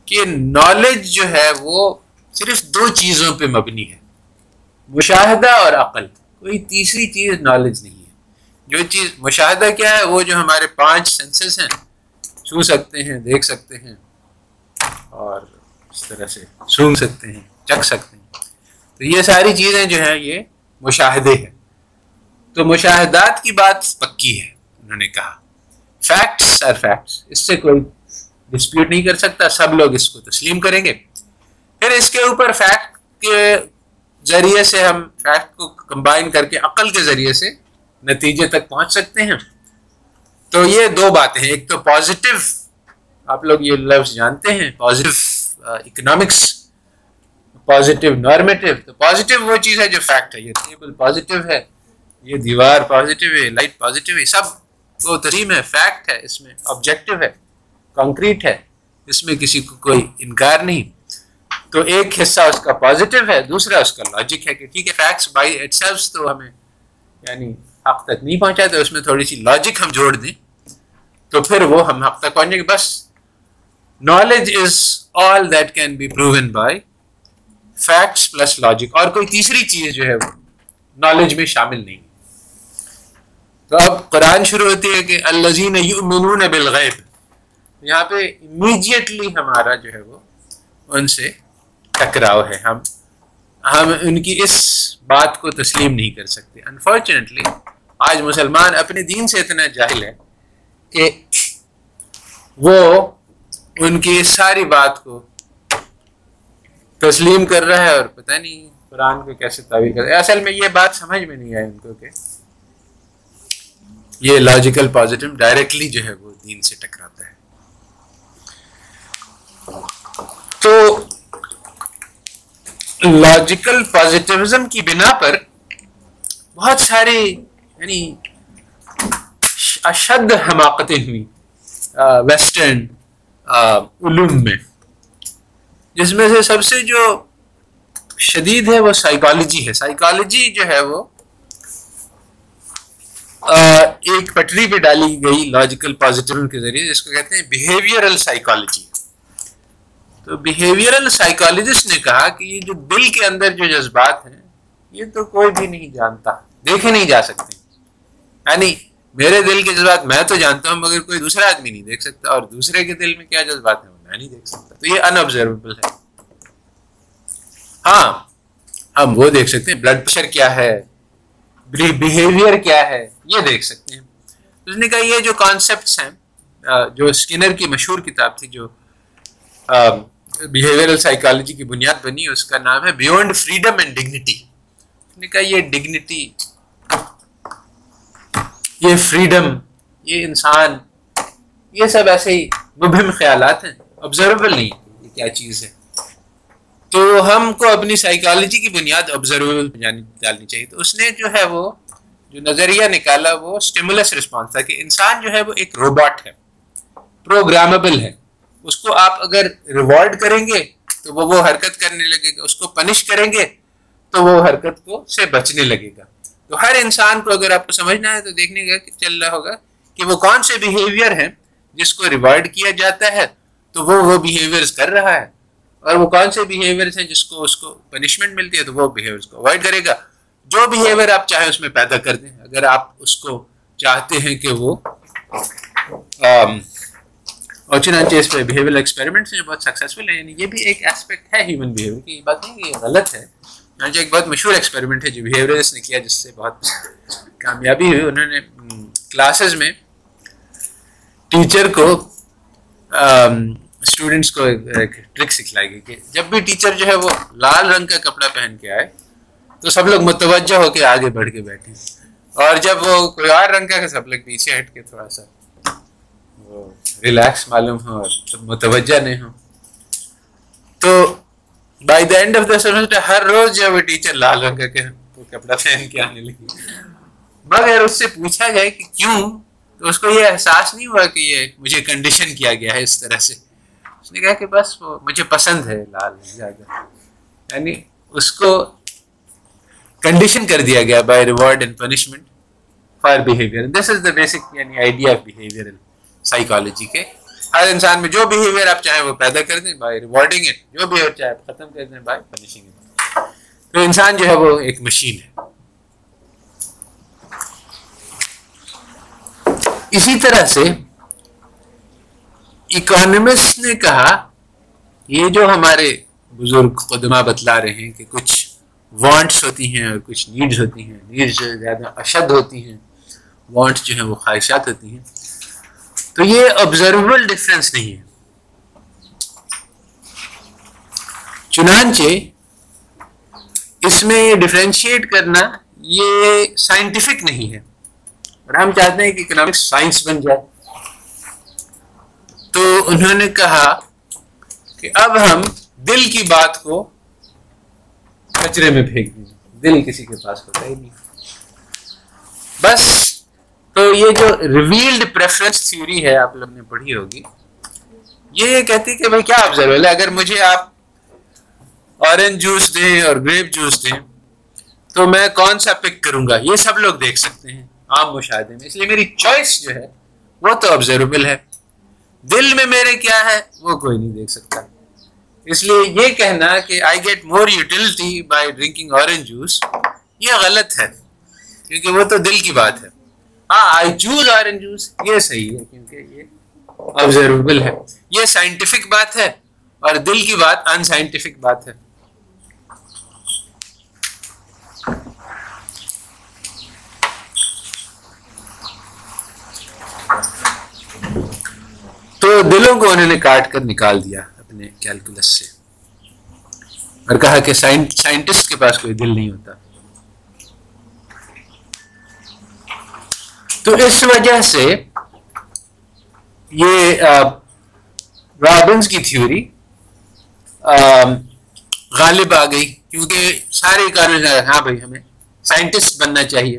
S1: کہ نالج جو ہے وہ صرف دو چیزوں پہ مبنی ہے، مشاہدہ اور عقل۔ کوئی تیسری چیز نالج نہیں ہے۔ جو چیز، مشاہدہ کیا ہے؟ وہ جو ہمارے پانچ سینسز ہیں چھو سکتے ہیں، دیکھ سکتے ہیں اور اس طرح سے سونگ سکتے ہیں، چکھ سکتے ہیں۔ تو یہ ساری چیزیں جو ہیں، یہ مشاہدے ہیں۔ تو مشاہدات کی بات پکی ہے، انہوں نے کہا۔ فیکٹس آر فیکٹس اس سے کوئی ڈسپیوٹ نہیں کر سکتا، سب لوگ اس کو تسلیم کریں گے۔ پھر اس کے اوپر فیکٹ کے ذریعے سے ہم فیکٹ کو کمبائن کر کے عقل کے ذریعے سے نتیجے تک پہنچ سکتے ہیں۔ تو یہ دو باتیں ہیں۔ ایک تو پازیٹیو آپ لوگ یہ لفظ جانتے ہیں پازیٹیو اکنامکس پازیٹیو نارمیٹیو تو پازیٹیو وہ چیز ہے جو فیکٹ ہے، یہ ٹیبل پازیٹیو ہے، یہ دیوار پازیٹیو ہے لائٹ پازیٹیو ہے سب۔ وہ تریم ہے فیکٹ ہے، اس میں آبجیکٹو ہے کانکریٹ ہے، اس میں کسی کو کوئی انکار نہیں۔ تو ایک حصہ اس کا پازیٹیو ہے، دوسرا اس کا لاجک ہے کہ ٹھیک ہے فیکٹس بائی اٹ سیلفس تو ہمیں یعنی حق تک نہیں پہنچا، تو اس میں تھوڑی سی لاجک ہم جوڑ دیں۔ تو پھر وہ ہم حق تک پہنچیں گے۔ بس knowledge is all that can be proven by facts plus logic اور کوئی تیسری چیز جو ہے، وہ نالج میں شامل نہیں۔ تو اب قرآن شروع ہوتی ہے کہ الزین یؤمنون بالغیب۔ یہاں پہ امیجیٹلی ہمارا جو ہے وہ ان سے ٹکراؤ ہے۔ ہم ہم ان کی اس بات کو تسلیم نہیں کر سکتے۔ انفارچونیٹلی آج مسلمان اپنے دین سے اتنا جاہل ہے کہ وہ ان کی اس ساری بات کو تسلیم کر رہا ہے اور پتہ نہیں قرآن کو کیسے تعویل کر رہا ہے۔ اصل میں یہ بات سمجھ میں نہیں آئی ان کو کہ یہ لاجیکل پازیٹیو ڈائریکٹلی جو ہے وہ دین سے ٹکراتا ہے۔ تو لاجیکل پازیٹیوزم کی بنا پر بہت ساری یعنی اشد حماقتیں ہوئی ویسٹرن علوم میں۔ جس میں سے سب سے جو شدید ہے وہ سائیکالوجی ہے۔ سائیکالوجی جو ہے وہ ایک پٹری پہ ڈالی گئی لاجیکل پازیٹیو کے ذریعے، جس کو کہتے ہیں بیہیویئرل سائیکالوجی تو بیہیویئرل سائیکالوجسٹ نے کہا کہ یہ جو دل کے اندر جو جذبات ہیں، یہ تو کوئی بھی نہیں جانتا، دیکھے نہیں جا سکتے۔ یعنی میرے دل کے جذبات میں تو جانتا ہوں، مگر کوئی دوسرا آدمی نہیں دیکھ سکتا، اور دوسرے کے دل میں کیا جذبات ہیں میں نہیں دیکھ سکتا۔ تو یہ ان آبزرویبل ہے۔ ہاں ہم وہ دیکھ سکتے ہیں بلڈ پریشر کیا ہے بیہیویئر کیا ہے؟ یہ دیکھ سکتے ہیں۔ اس نے کہا یہ جو کانسیپٹس ہیں جو اسکنر کی مشہور کتاب تھی، جو بیہیویئرل سائیکالوجی کی بنیاد بنی، اس کا نام ہے بیونڈ فریڈم اینڈ ڈگنیٹی اس نے کہا یہ ڈگنیٹی یہ فریڈم یہ انسان، یہ سب ایسے ہی مبہم خیالات ہیں۔ آبزرویبل نہیں، یہ کیا چیز ہے؟ تو ہم کو اپنی سائیکالوجی کی بنیاد آبزرویبل یعنی ڈالنی چاہیے۔ تو اس نے جو ہے وہ جو نظریہ نکالا، وہ اسٹیمولس رسپانس تھا کہ انسان جو ہے وہ ایک روبوٹ ہے پروگرامبل ہے۔ اس کو آپ اگر ریوارڈ کریں گے تو وہ وہ حرکت کرنے لگے گا، اس کو پنش کریں گے تو وہ حرکت کو سے بچنے لگے گا۔ تو ہر انسان کو اگر آپ کو سمجھنا ہے تو دیکھنے کا کہ چل رہا ہوگا کہ وہ کون سے بیہیویئر ہیں جس کو ریوارڈ کیا جاتا ہے، تو وہ وہ بیہیویئر کر رہا ہے۔ اور وہ کون سے بیہیویئر ہیں جس کو اس کو پنشمنٹ ملتی ہے تو وہ بیہیویئر کو اوائڈ کرے گا۔ جو بیہیویئر آپ چاہیں اس میں پیدا کر دیں۔ اگر آپ اس کو چاہتے ہیں کہ وہ اور چنانچہ اس پہ بیہیویئر ایکسپیریمنٹ سے جو بہت سکسیزفل ہے یعنی یہ بھی ایک اسپیکٹ ہے ہیومن بیہیویئر کی۔ یہ بات نہیں کہ یہ غلط ہے۔ چنانچہ ایک بہت مشہور ایکسپیریمنٹ ہے جو بیہیویئرس نے کیا، جس سے بہت کامیابی ہوئی۔ انہوں نے کلاسز میں ٹیچر کو اسٹوڈنٹس کو ایک ٹرک سکھلائی گئی کہ جب بھی ٹیچر جو ہے وہ لال رنگ کا کپڑا پہن کے آئے تو سب لوگ متوجہ ہو کے آگے بڑھ کے بیٹھے اور جب وہ کوئی اور رنگ کا سب لوگ پیچھے ہٹ کے تھوڑا سا وہ ریلیکس معلوم ہو اور متوجہ نہیں ہو۔ تو by the end of the semester ہر روز جو وہ ٹیچر لال رنگ کا کپڑا پہن کے آنے لگی مگر اس سے پوچھا گیا کہ کیوں؟ تو اس کو یہ احساس نہیں ہوا کہ یہ مجھے کنڈیشن کیا گیا ہے اس طرح سے۔ اس نے کہا کہ بس وہ مجھے پسند ہے لال، زیادہ۔ یعنی اس کو کنڈیشن کر دیا گیا by reward and punishment for behaviour this is the basic یعنی آئیڈیا آف بہیویئر سائیکالوجی کے۔ ہر انسان میں جو بہیویئر آپ چاہیں وہ پیدا کر دیں بائی ریوارڈنگ اٹ جو بہیویئر چاہے آپ ختم کر دیں بائی پنشنگ اٹ تو انسان جو ہے وہ ایک مشین ہے۔ اسی طرح سے اکانومسٹ نے کہا، یہ جو ہمارے بزرگ قدمہ بتلا رہے ہیں کہ کچھ وانٹس ہوتی ہیں اور کچھ نیڈز ہوتی ہیں نیڈز جو زیادہ اشد ہوتی ہیں وانٹس جو ہیں وہ خواہشات ہوتی ہیں، تو یہ آبزرویبل ڈفرینس نہیں ہے۔ چنانچہ اس میں یہ ڈفرینشیٹ کرنا یہ سائنٹیفک نہیں ہے۔ اور ہم چاہتے ہیں کہ اکنامکس سائنس بن جائے۔ تو انہوں نے کہا کہ اب ہم دل کی بات کو کچرے میں پھینک دیجیے دل کسی کے پاس ہوتا ہی نہیں۔ بس، تو یہ جو ریویلڈ پریفرنس تھیوری ہے، آپ لوگ نے پڑھی ہوگی۔ یہ کہتی کہ بھائی، کیا آبزرو ہے؟ اگر مجھے آپ اورنج جوس دیں اور گریپ جوس دیں، تو میں کون سا پک کروں گا؟ یہ سب لوگ دیکھ سکتے ہیں۔ عام مشاہدے میں۔ اس لیے میری چوائس جو ہے، وہ تو آبزرویبل ہے۔ دل میں میرے کیا ہے؟ وہ کوئی نہیں دیکھ سکتا۔ اس لیے یہ کہنا کہ I get more utility by drinking orange juice یہ غلط ہے، کیونکہ وہ تو دل کی بات ہے۔ ہاں آئی چوز اورنج جوس یہ صحیح ہے، کیونکہ یہ آبزرویبل ہے۔ یہ سائنٹیفک بات ہے اور دل کی بات ان سائنٹیفک بات ہے۔ تو دلوں کو انہوں نے کاٹ کر نکال دیا اپنے کیلکولس سے۔ اور کہا کہ سائنٹسٹ کے پاس کوئی دل نہیں ہوتا۔ تو اس وجہ سے یہ رابنس کی تھیوری غالب آ گئی۔ کیونکہ سارے کارن ہاں بھائی ہمیں سائنٹسٹ بننا چاہیے۔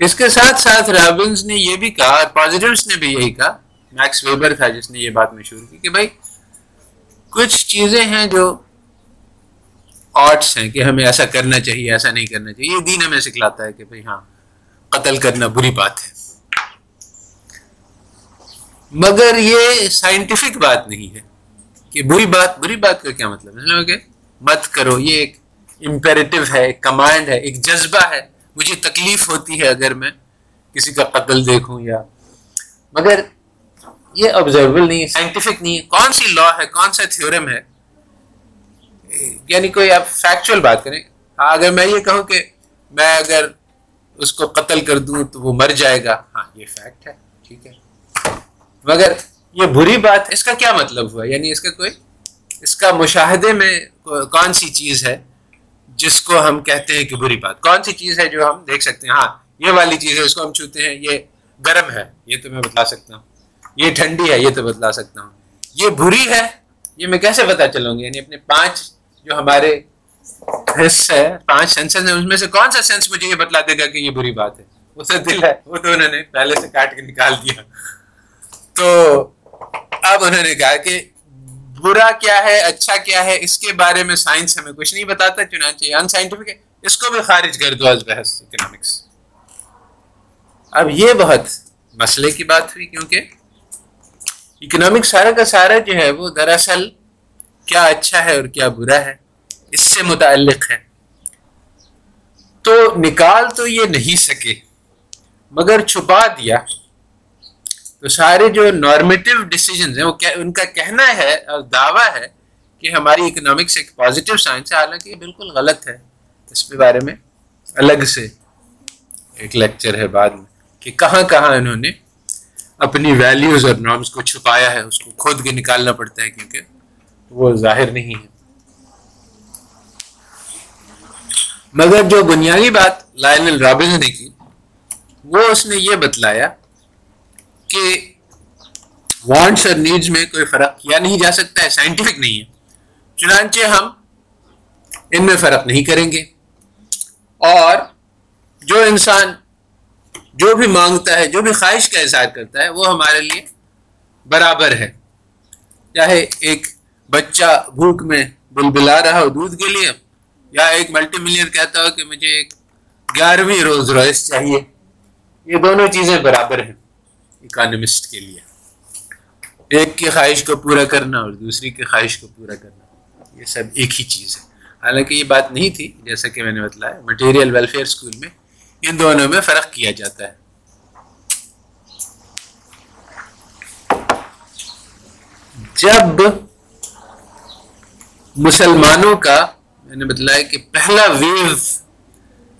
S1: اس کے ساتھ ساتھ رابنس نے یہ بھی کہا اور پازیٹیوس نے بھی یہی کہا میکس ویبر تھا جس نے یہ بات مشہور کی کہ بھائی کچھ چیزیں ہیں جو آرٹس ہیں کہ ہمیں ایسا کرنا چاہیے، ایسا نہیں کرنا چاہیے، یہ دین ہمیں سکھلاتا ہے کہ بھائی ہاں قتل کرنا بری بات ہے۔ مگر یہ سائنٹیفک بات نہیں ہے کہ بری بات بری بات کا کیا مطلب ہے؟ مطلب کہ مت کرو، یہ ایک امپیریٹو ہے، ایک کمانڈ ہے، ایک جذبہ ہے۔ مجھے تکلیف ہوتی ہے اگر میں کسی کا قتل دیکھوں یا مگر یہ آبزرویبل نہیں ہے سائنٹیفک نہیں ہے کون سی لا ہے، کون سا تھیورم ہے؟ یعنی کوئی آپ فیکچوئل بات کریں۔ ہاں اگر میں یہ کہوں کہ میں اگر اس کو قتل کر دوں تو وہ مر جائے گا۔ ہاں یہ فیکٹ ہے، ٹھیک ہے۔ مگر یہ بری بات، اس کا کیا مطلب ہوا؟ یعنی اس کا کوئی اس کا مشاہدے میں کون سی چیز ہے؟ جس کو ہم کہتے ہیں کہ بری بات۔ کون سی چیز ہے جو ہم دیکھ سکتے ہیں؟ ہاں یہ والی چیز ہے، اس کو ہم چھوتے ہیں، یہ گرم ہے، یہ تو میں بتا سکتا ہوں۔ یہ ٹھنڈی ہے، یہ تو بتلا سکتا ہوں۔ یہ بری ہے، یہ میں کیسے پتا چلوں گی؟ یعنی اپنے پانچ جو ہمارے حص ہے، پانچ سینسز ہیں اس میں سے کون سا سینس مجھے یہ بتلا دے گا کہ یہ بری بات ہے؟ وہ تو دل ہے، وہ تو انہوں نے پہلے سے کاٹ کے نکال دیا۔ تو اب انہوں نے کہا کہ برا کیا ہے اچھا کیا ہے، اس کے بارے میں سائنس ہمیں کچھ نہیں بتاتا، چنانچہ ان سائنٹیفک ہے۔ اس کو بھی خارج کر دو از بحث اکنامکس اب یہ بہت مسئلے کی بات ہوئی، کیونکہ اکنامک سارا کا سارا جو ہے وہ دراصل کیا اچھا ہے اور کیا برا ہے، اس سے متعلق ہے۔ تو نکال تو یہ نہیں سکے، مگر چھپا دیا۔ تو سارے جو نارمیٹو ڈسیزنز ہیں، وہ ان کا کہنا ہے اور دعویٰ ہے کہ ہماری اکنامکس ایک پازیٹیو سائنس ہے۔ حالانکہ یہ بالکل غلط ہے۔ اس کے بارے میں الگ سے ایک لیکچر ہے بعد میں کہ کہاں کہاں انہوں نے اپنی ویلیوز اور نارمس کو چھپایا ہے، اس کو کھود کے نکالنا پڑتا ہے کیونکہ وہ ظاہر نہیں ہے۔ مگر جو بنیادی بات لائن الرابز نے کی، وہ اس نے یہ بتلایا کہ وانٹس اور نیڈز میں کوئی فرق کیا نہیں جا سکتا ہے سائنٹیفک نہیں ہے۔ چنانچہ ہم ان میں فرق نہیں کریں گے۔ اور جو انسان جو بھی مانگتا ہے، جو بھی خواہش کا اظہار کرتا ہے، وہ ہمارے لیے برابر ہے۔ چاہے ایک بچہ بھوک میں بلبلا رہا ہو دودھ کے لیے، یا ایک ملٹی ملین کہتا ہو کہ مجھے ایک گیارہویں روز روئس چاہیے۔ یہ دونوں چیزیں برابر ہیں۔ اکانومسٹ کے لیے۔ ایک کی خواہش کو پورا کرنا اور دوسری کی خواہش کو پورا کرنا۔ یہ سب ایک ہی چیز ہے۔ حالانکہ یہ بات نہیں تھی، جیسا کہ میں نے بتلایا مٹیریل ویلفیئر اسکول میں ان دونوں میں فرق کیا جاتا ہے۔ جب مسلمانوں کا، میں نے بتلایا کہ پہلا ویو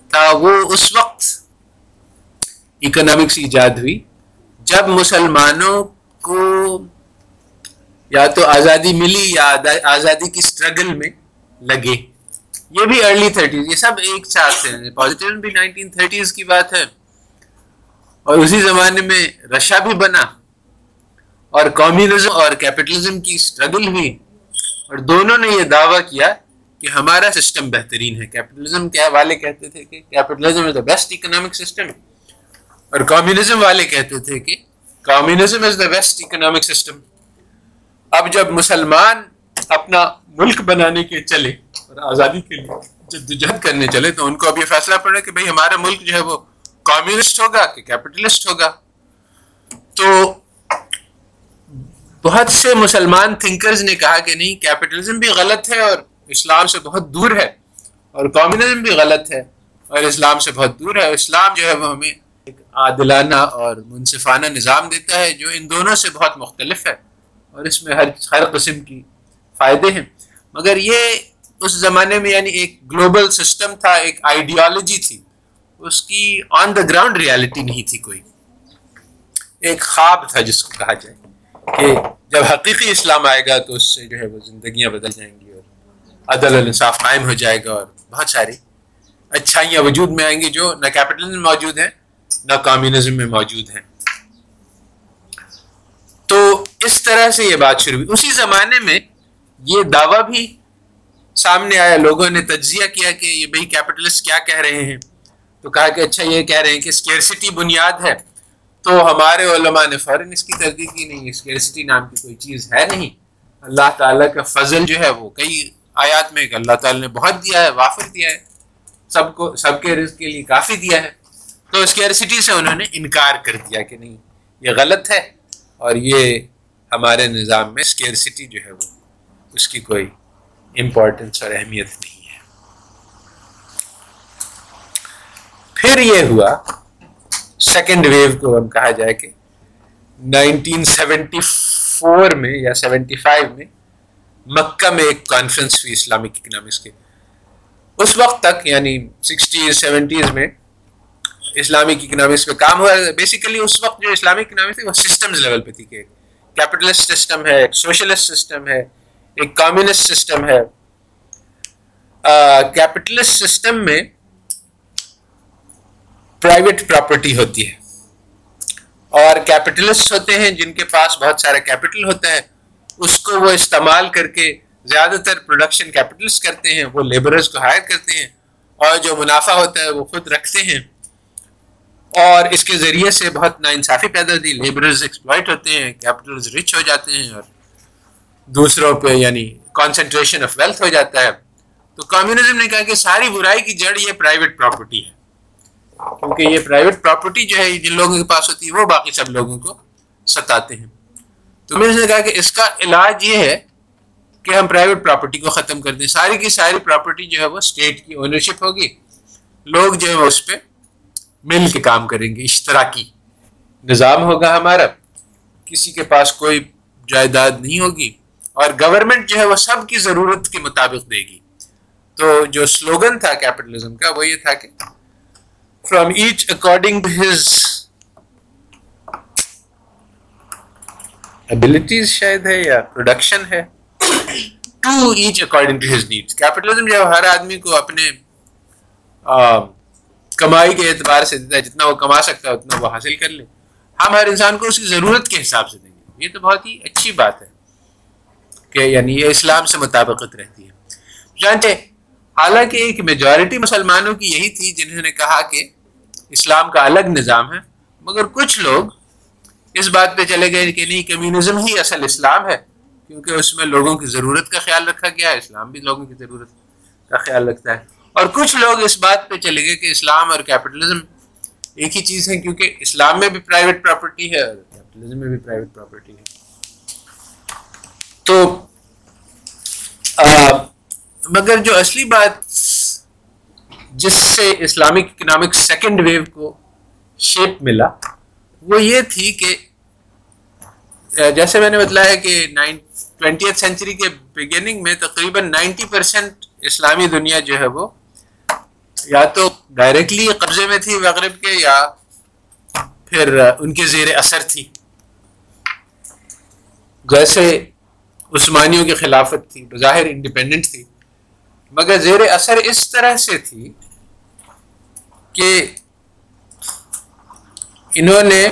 S1: تھا، وہ اس وقت اکنامکس ایجاد ہوئی۔ جب مسلمانوں کو یا تو آزادی ملی یا آزادی کی اسٹرگل میں لگے۔ یہ بھی ارلی تھرٹیز یہ سب ایک ساتھ ہیں۔ پازیٹیو بھی نائنٹین تھرٹیز کی بات ہے۔ اور اسی زمانے میں رشا بھی بنا۔ اور کمیونزم اور کیپٹلزم کی اسٹرگل ہوئی اور دونوں نے یہ دعویٰ کیا کہ ہمارا سسٹم بہترین ہے۔ کیپٹلزم کے والے کہتے تھے کہ capitalism is the best economic system اور کمیونزم والے کہتے تھے کہ communism is the best economic system اب جب مسلمان اپنا ملک بنانے کے چلے اور آزادی کے لیے جدوجہد کرنے چلے، تو ان کو اب یہ فیصلہ پڑا کہ بھائی ہمارا ملک جو ہے وہ کمیونسٹ ہوگا کہ کیپٹلسٹ ہوگا۔ تو بہت سے مسلمان تھنکرز نے کہا کہ نہیں کیپٹلزم بھی غلط ہے اور اسلام سے بہت دور ہے اور کمیونزم بھی غلط ہے اور اسلام سے بہت دور ہے۔ اسلام جو ہے وہ ہمیں ایک عادلانہ اور منصفانہ نظام دیتا ہے جو ان دونوں سے بہت مختلف ہے اور اس میں ہر ہر قسم کی فائدے ہیں۔ مگر یہ اس زمانے میں یعنی ایک گلوبل سسٹم تھا، ایک آئیڈیالوجی تھی، اس کی آن دا گراؤنڈ ریالٹی نہیں تھی کوئی۔ ایک خواب تھا جس کو کہا جائے کہ جب حقیقی اسلام آئے گا تو اس سے جو ہے وہ زندگیاں بدل جائیں گی اور عدل الانصاف قائم ہو جائے گا اور بہت ساری اچھائیاں وجود میں آئیں گی جو نہ کیپٹلزم میں موجود ہیں نہ کمیونزم میں موجود ہیں۔ تو اس طرح سے یہ بات شروع ہوئی۔ اسی زمانے میں یہ دعویٰ بھی سامنے آیا۔ لوگوں نے تجزیہ کیا کہ یہ بھائی کیپٹلسٹ کیا کہہ رہے ہیں۔ تو کہا کہ اچھا یہ کہہ رہے ہیں کہ اسکیئرسٹی بنیاد ہے۔ تو ہمارے علماء نے فوراً اس کی ترقی کی، نہیں اسکیئرسٹی نام کی کوئی چیز ہے نہیں۔ اللہ تعالیٰ کا فضل جو ہے وہ کئی آیات میں کہ اللہ تعالیٰ نے بہت دیا ہے، وافر دیا ہے۔ سب کو، سب کے رزق کے لیے کافی دیا ہے۔ تو اسکیئرسٹی سے انہوں نے انکار کر دیا کہ نہیں، یہ غلط ہے اور یہ ہمارے نظام میں اسکیئرسٹی جو ہے وہ اس کی کوئی امپورٹنس اور اہمیت نہیں ہے۔ پھر یہ ہوا سیکنڈ ویو کو ہم کہا جائے کہ نائنٹین سیونٹی فور میں یا سیونٹی فائیو میں مکہ میں ایک کانفرنس ہوئی اسلامک اکنامکس کے۔ اس وقت تک یعنی سکسٹیز سیونٹیز میں اسلامک اکنامکس پہ کام ہوا بیسیکلی اس وقت جو اسلامک اکنامکس تھی وہ سسٹمز لیول پہ تھی کہ کیپٹلسٹ سسٹم ہے، ایک سوشلسٹ سسٹم ہے، ایک کمیونسٹ سسٹم ہے. کیپٹلسٹ سسٹم میں پرائیویٹ پراپرٹی ہوتی ہے. اور کیپٹلسٹ ہوتے ہیں جن کے پاس بہت سارا کیپٹل ہوتا ہے اس کو وہ استعمال کر کے زیادہ تر پروڈکشن کیپٹلسٹ کرتے ہیں، وہ لیبرز کو ہائر کرتے ہیں اور جو منافع ہوتا ہے وہ خود رکھتے ہیں. اور اس کے ذریعے سے بہت ناانصافی پیدا ہوتی لیبرز ایکسپلائٹ ہوتے ہیں کیپٹلز رچ ہو جاتے ہیں اور دوسروں پہ یعنی کانسنٹریشن آف ویلتھ ہو جاتا ہے۔ تو کمیونزم نے کہا کہ ساری برائی کی جڑ یہ پرائیویٹ پراپرٹی ہے۔ کیونکہ یہ پرائیویٹ پراپرٹی جو ہے، جن لوگوں کے پاس ہوتی ہے، وہ باقی سب لوگوں کو ستاتے ہیں۔ تو میں نے کہا کہ اس کا علاج یہ ہے کہ ہم پرائیویٹ پراپرٹی کو ختم کر دیں۔ ساری کی ساری پراپرٹی جو ہے وہ اسٹیٹ کی اونرشپ ہوگی۔ لوگ جو ہے اس پہ مل کے کام کریں گے اشتراکی۔ نظام ہوگا ہمارا۔ کسی کے پاس کوئی جائیداد نہیں ہوگی اور گورنمنٹ جو ہے وہ سب کی ضرورت کے مطابق دے گی۔ تو جو سلوگن تھا کیپٹلزم کا وہ یہ تھا کہ from each according to his abilities شاید ہے یا پروڈکشن ہے to each according to his needs capitalism جو ہر آدمی کو اپنے کمائی کے اعتبار سے دیتا ہے، جتنا وہ کما سکتا ہے، اتنا وہ حاصل کر لے۔ ہم ہر انسان کو اس کی ضرورت کے حساب سے دیں گے۔ یہ تو بہت ہی اچھی بات ہے کہ یعنی یہ اسلام سے مطابقت رہتی ہے۔ جانتے، حالانکہ ایک میجورٹی مسلمانوں کی یہی تھی، جنہوں نے کہا کہ اسلام کا الگ نظام ہے، مگر کچھ لوگ اس بات پہ چلے گئے کہ نہیں کمیونزم ہی اصل اسلام ہے، کیونکہ اس میں لوگوں کی ضرورت کا خیال رکھا گیا ہے اسلام بھی لوگوں کی ضرورت کا خیال رکھتا ہے۔ اور کچھ لوگ اس بات پہ چلے گئے کہ اسلام اور کیپٹلزم ایک ہی چیز ہے کیونکہ اسلام میں بھی پرائیویٹ پراپرٹی ہے اور کیپٹلزم میں بھی پرائیویٹ پراپرٹی ہے۔ تو مگر جو اصلی بات جس سے اسلامک اکنامک سیکنڈ ویو کو شیپ ملا، وہ یہ تھی کہ جیسے میں نے بتلایا کہ ٹوینٹی سینچری کے بگننگ میں تقریباً نائنٹی پرسینٹ اسلامی دنیا جو ہے وہ یا تو ڈائریکٹلی قبضے میں تھی مغرب کے یا پھر ان کے زیر اثر تھی۔ جیسے عثمانیوں کی خلافت تھی، بظاہر انڈیپینڈنٹ تھی، مگر زیر اثر اس طرح سے تھی کہ انہوں نے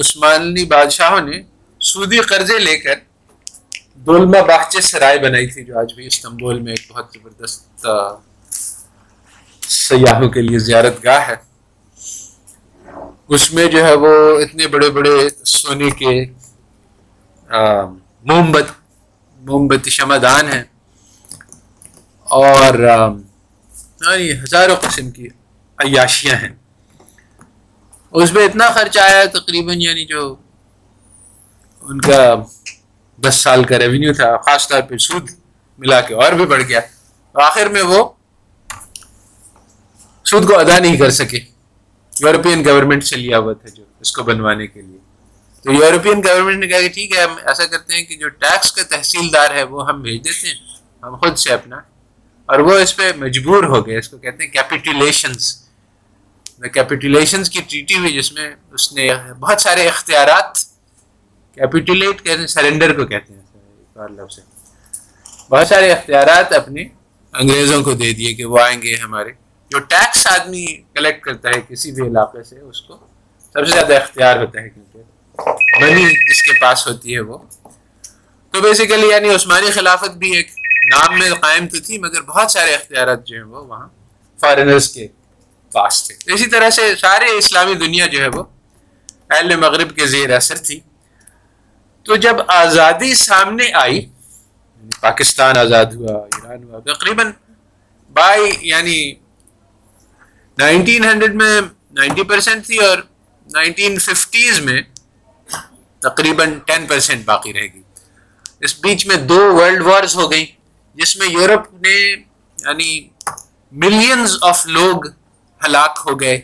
S1: عثمانی بادشاہوں نے سودی قرضے لے کر دولما باغچے سرائے بنائی تھی جو آج بھی استنبول میں ایک بہت زبردست سیاحوں کے لیے زیارت گاہ ہے۔ اس میں جو ہے وہ اتنے بڑے بڑے سونے کے موم بت موم بتی ہیں۔ اور یعنی ہزاروں قسم کی عیاشیاں ہیں۔ اس میں اتنا خرچ آیا تقریباً یعنی جو ان کا دس سال کا ریونیو تھا، خاص طور پہ سود ملا کے اور بھی بڑھ گیا۔ آخر میں وہ سود کو ادا نہیں کر سکے۔ یورپین گورنمنٹ سے لیا ہوا تھا جو اس کو بنوانے کے لیے۔ تو یورپین گورنمنٹ نے کہا کہ ٹھیک ہے، ہم ایسا کرتے ہیں کہ جو ٹیکس کا تحصیلدار ہے وہ ہم بھیج دیتے ہیں، ہم خود سے اپنا۔ اور وہ اس پہ مجبور ہو گئے، اس کو کہتے ہیں کیپیٹولیشنس کیپیٹولیشنس کی ٹریٹی ہوئی جس میں اس نے بہت سارے اختیارات کیپیٹولیٹ کہتے ہیں سرنڈر کو کہتے ہیں۔ ایک اور لفظ بہت سارے اختیارات اپنے انگریزوں کو دے دیے کہ وہ آئیں گے ہمارے۔ جو ٹیکس آدمی کلیکٹ کرتا ہے کسی بھی علاقے سے، اس کو سب سے زیادہ اختیار ہوتا ہے۔ کیونکہ منی جس کے پاس ہوتی ہے وہ۔ تو بیسیکلی یعنی عثمانی خلافت بھی ایک نام میں قائم تو تھی، مگر بہت سارے اختیارات جو ہیں وہ وہاں فارنرس کے پاس تھے۔ اسی طرح سے سارے اسلامی دنیا جو ہے وہ اہل مغرب کے زیر اثر تھی۔ تو جب آزادی سامنے آئی، پاکستان آزاد ہوا، ایران ہوا، تقریباً بائی یعنی نائنٹین ہنڈریڈ میں نائنٹی پرسینٹ تھی اور نائنٹین ففٹیز میں تقریباً ٹین پرسینٹ باقی رہ گئی۔ اس بیچ میں دو ورلڈ وارز ہو گئی جس میں یورپ نے یعنی ملینز آف لوگ ہلاک ہو گئے۔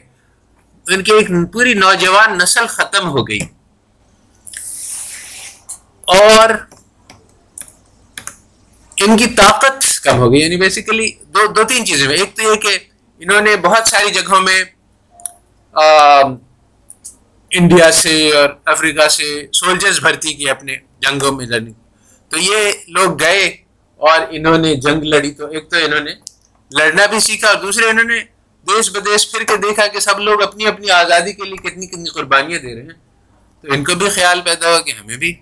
S1: ان کی ایک پوری نوجوان نسل ختم ہو گئی۔ اور ان کی طاقت کم ہو گئی یعنی بیسیکلی دو دو تین چیزیں میں ایک تو یہ کہ انہوں نے بہت ساری جگہوں میں انڈیا سے اور افریقہ سے سولجرز بھرتی کی اپنے جنگوں میں لڑنے تو یہ لوگ گئے اور انہوں نے جنگ لڑی. تو ایک تو انہوں نے لڑنا بھی سیکھا اور دوسرے انہوں نے دیش بدیش پھر کے دیکھا کہ سب لوگ اپنی اپنی آزادی کے لیے کتنی کتنی قربانیاں دے رہے ہیں. تو ان کو بھی خیال پیدا ہوا کہ ہمیں بھی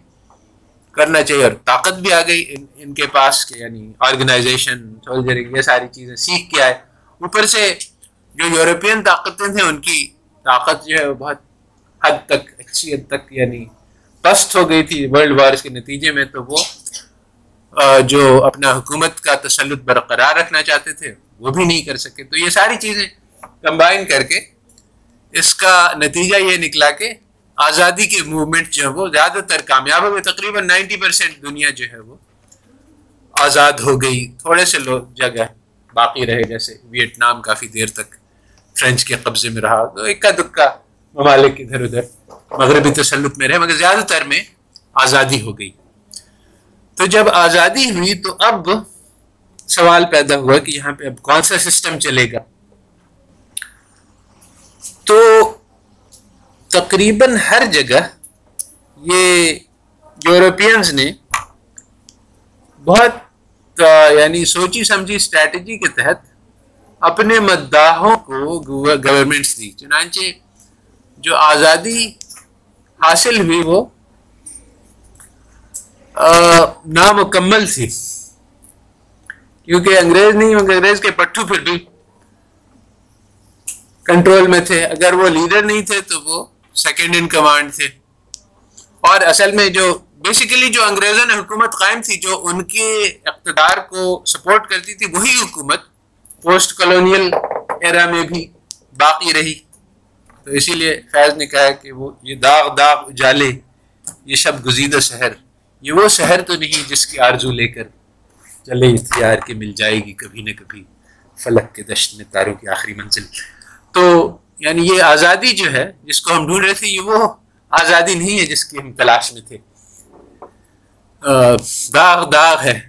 S1: کرنا چاہیے اور طاقت بھی آ گئی ان ان کے پاس کہ یعنی آرگنائزیشن سولجرنگ یہ ساری چیزیں سیکھ کے آئے۔ اوپر سے جو یورپین طاقتیں تھیں، ان کی طاقت جو ہے وہ بہت حد تک، اچھی حد تک یعنی پست ہو گئی تھی ورلڈ وارس کے نتیجے میں۔ تو وہ جو اپنا حکومت کا تسلط برقرار رکھنا چاہتے تھے، وہ بھی نہیں کر سکے۔ تو یہ ساری چیزیں کمبائن کر کے اس کا نتیجہ یہ نکلا کہ آزادی کے موومنٹ جو ہے وہ زیادہ تر کامیاب ہو گئے تقریباً نائنٹی پرسینٹ دنیا جو ہے وہ آزاد ہو گئی۔ تھوڑے سے لوگ جگہ باقی رہے، جیسے ویٹنام کافی دیر تک فرینچ کے قبضے میں رہا، تو اکا دکا ممالک ادھر ادھر مغربی تسلط میں رہے، مگر زیادہ تر میں آزادی ہو گئی۔ تو جب آزادی ہوئی، تو اب سوال پیدا ہوا کہ یہاں پہ اب کون سا سسٹم چلے گا؟ تو تقریباً ہر جگہ یہ یورپینز نے بہت یعنی سوچی سمجھی اسٹریٹجی کے تحت اپنے مداحوں کو گورنمنٹس دی۔ چنانچہ جو آزادی حاصل ہوئی وہ نامکمل تھی۔ کیونکہ انگریز نہیں، انگریز کے پٹھو پھر بھی کنٹرول میں تھے۔ اگر وہ لیڈر نہیں تھے تو وہ سیکنڈ ان کمانڈ تھے اور اصل میں جو بیسیکلی جو انگریزوں نے حکومت قائم تھی، جو ان کے اقتدار کو سپورٹ کرتی تھی، وہی حکومت پوسٹ کالونیل ایرا میں بھی باقی رہی۔ تو اسی لیے فیض نے کہا کہ وہ یہ داغ داغ اجالے، یہ شب گزیدہ شہر، یہ وہ شہر تو نہیں جس کی آرزو لے کر چلے اختیار کے مل جائے گی کبھی نہ کبھی فلک کے دشت میں تاروں کی آخری منزل۔ تو یعنی یہ آزادی جو ہے، جس کو ہم ڈھونڈ رہے تھے، یہ وہ آزادی نہیں ہے جس کی ہم تلاش میں تھے۔ داغ داغ ہے۔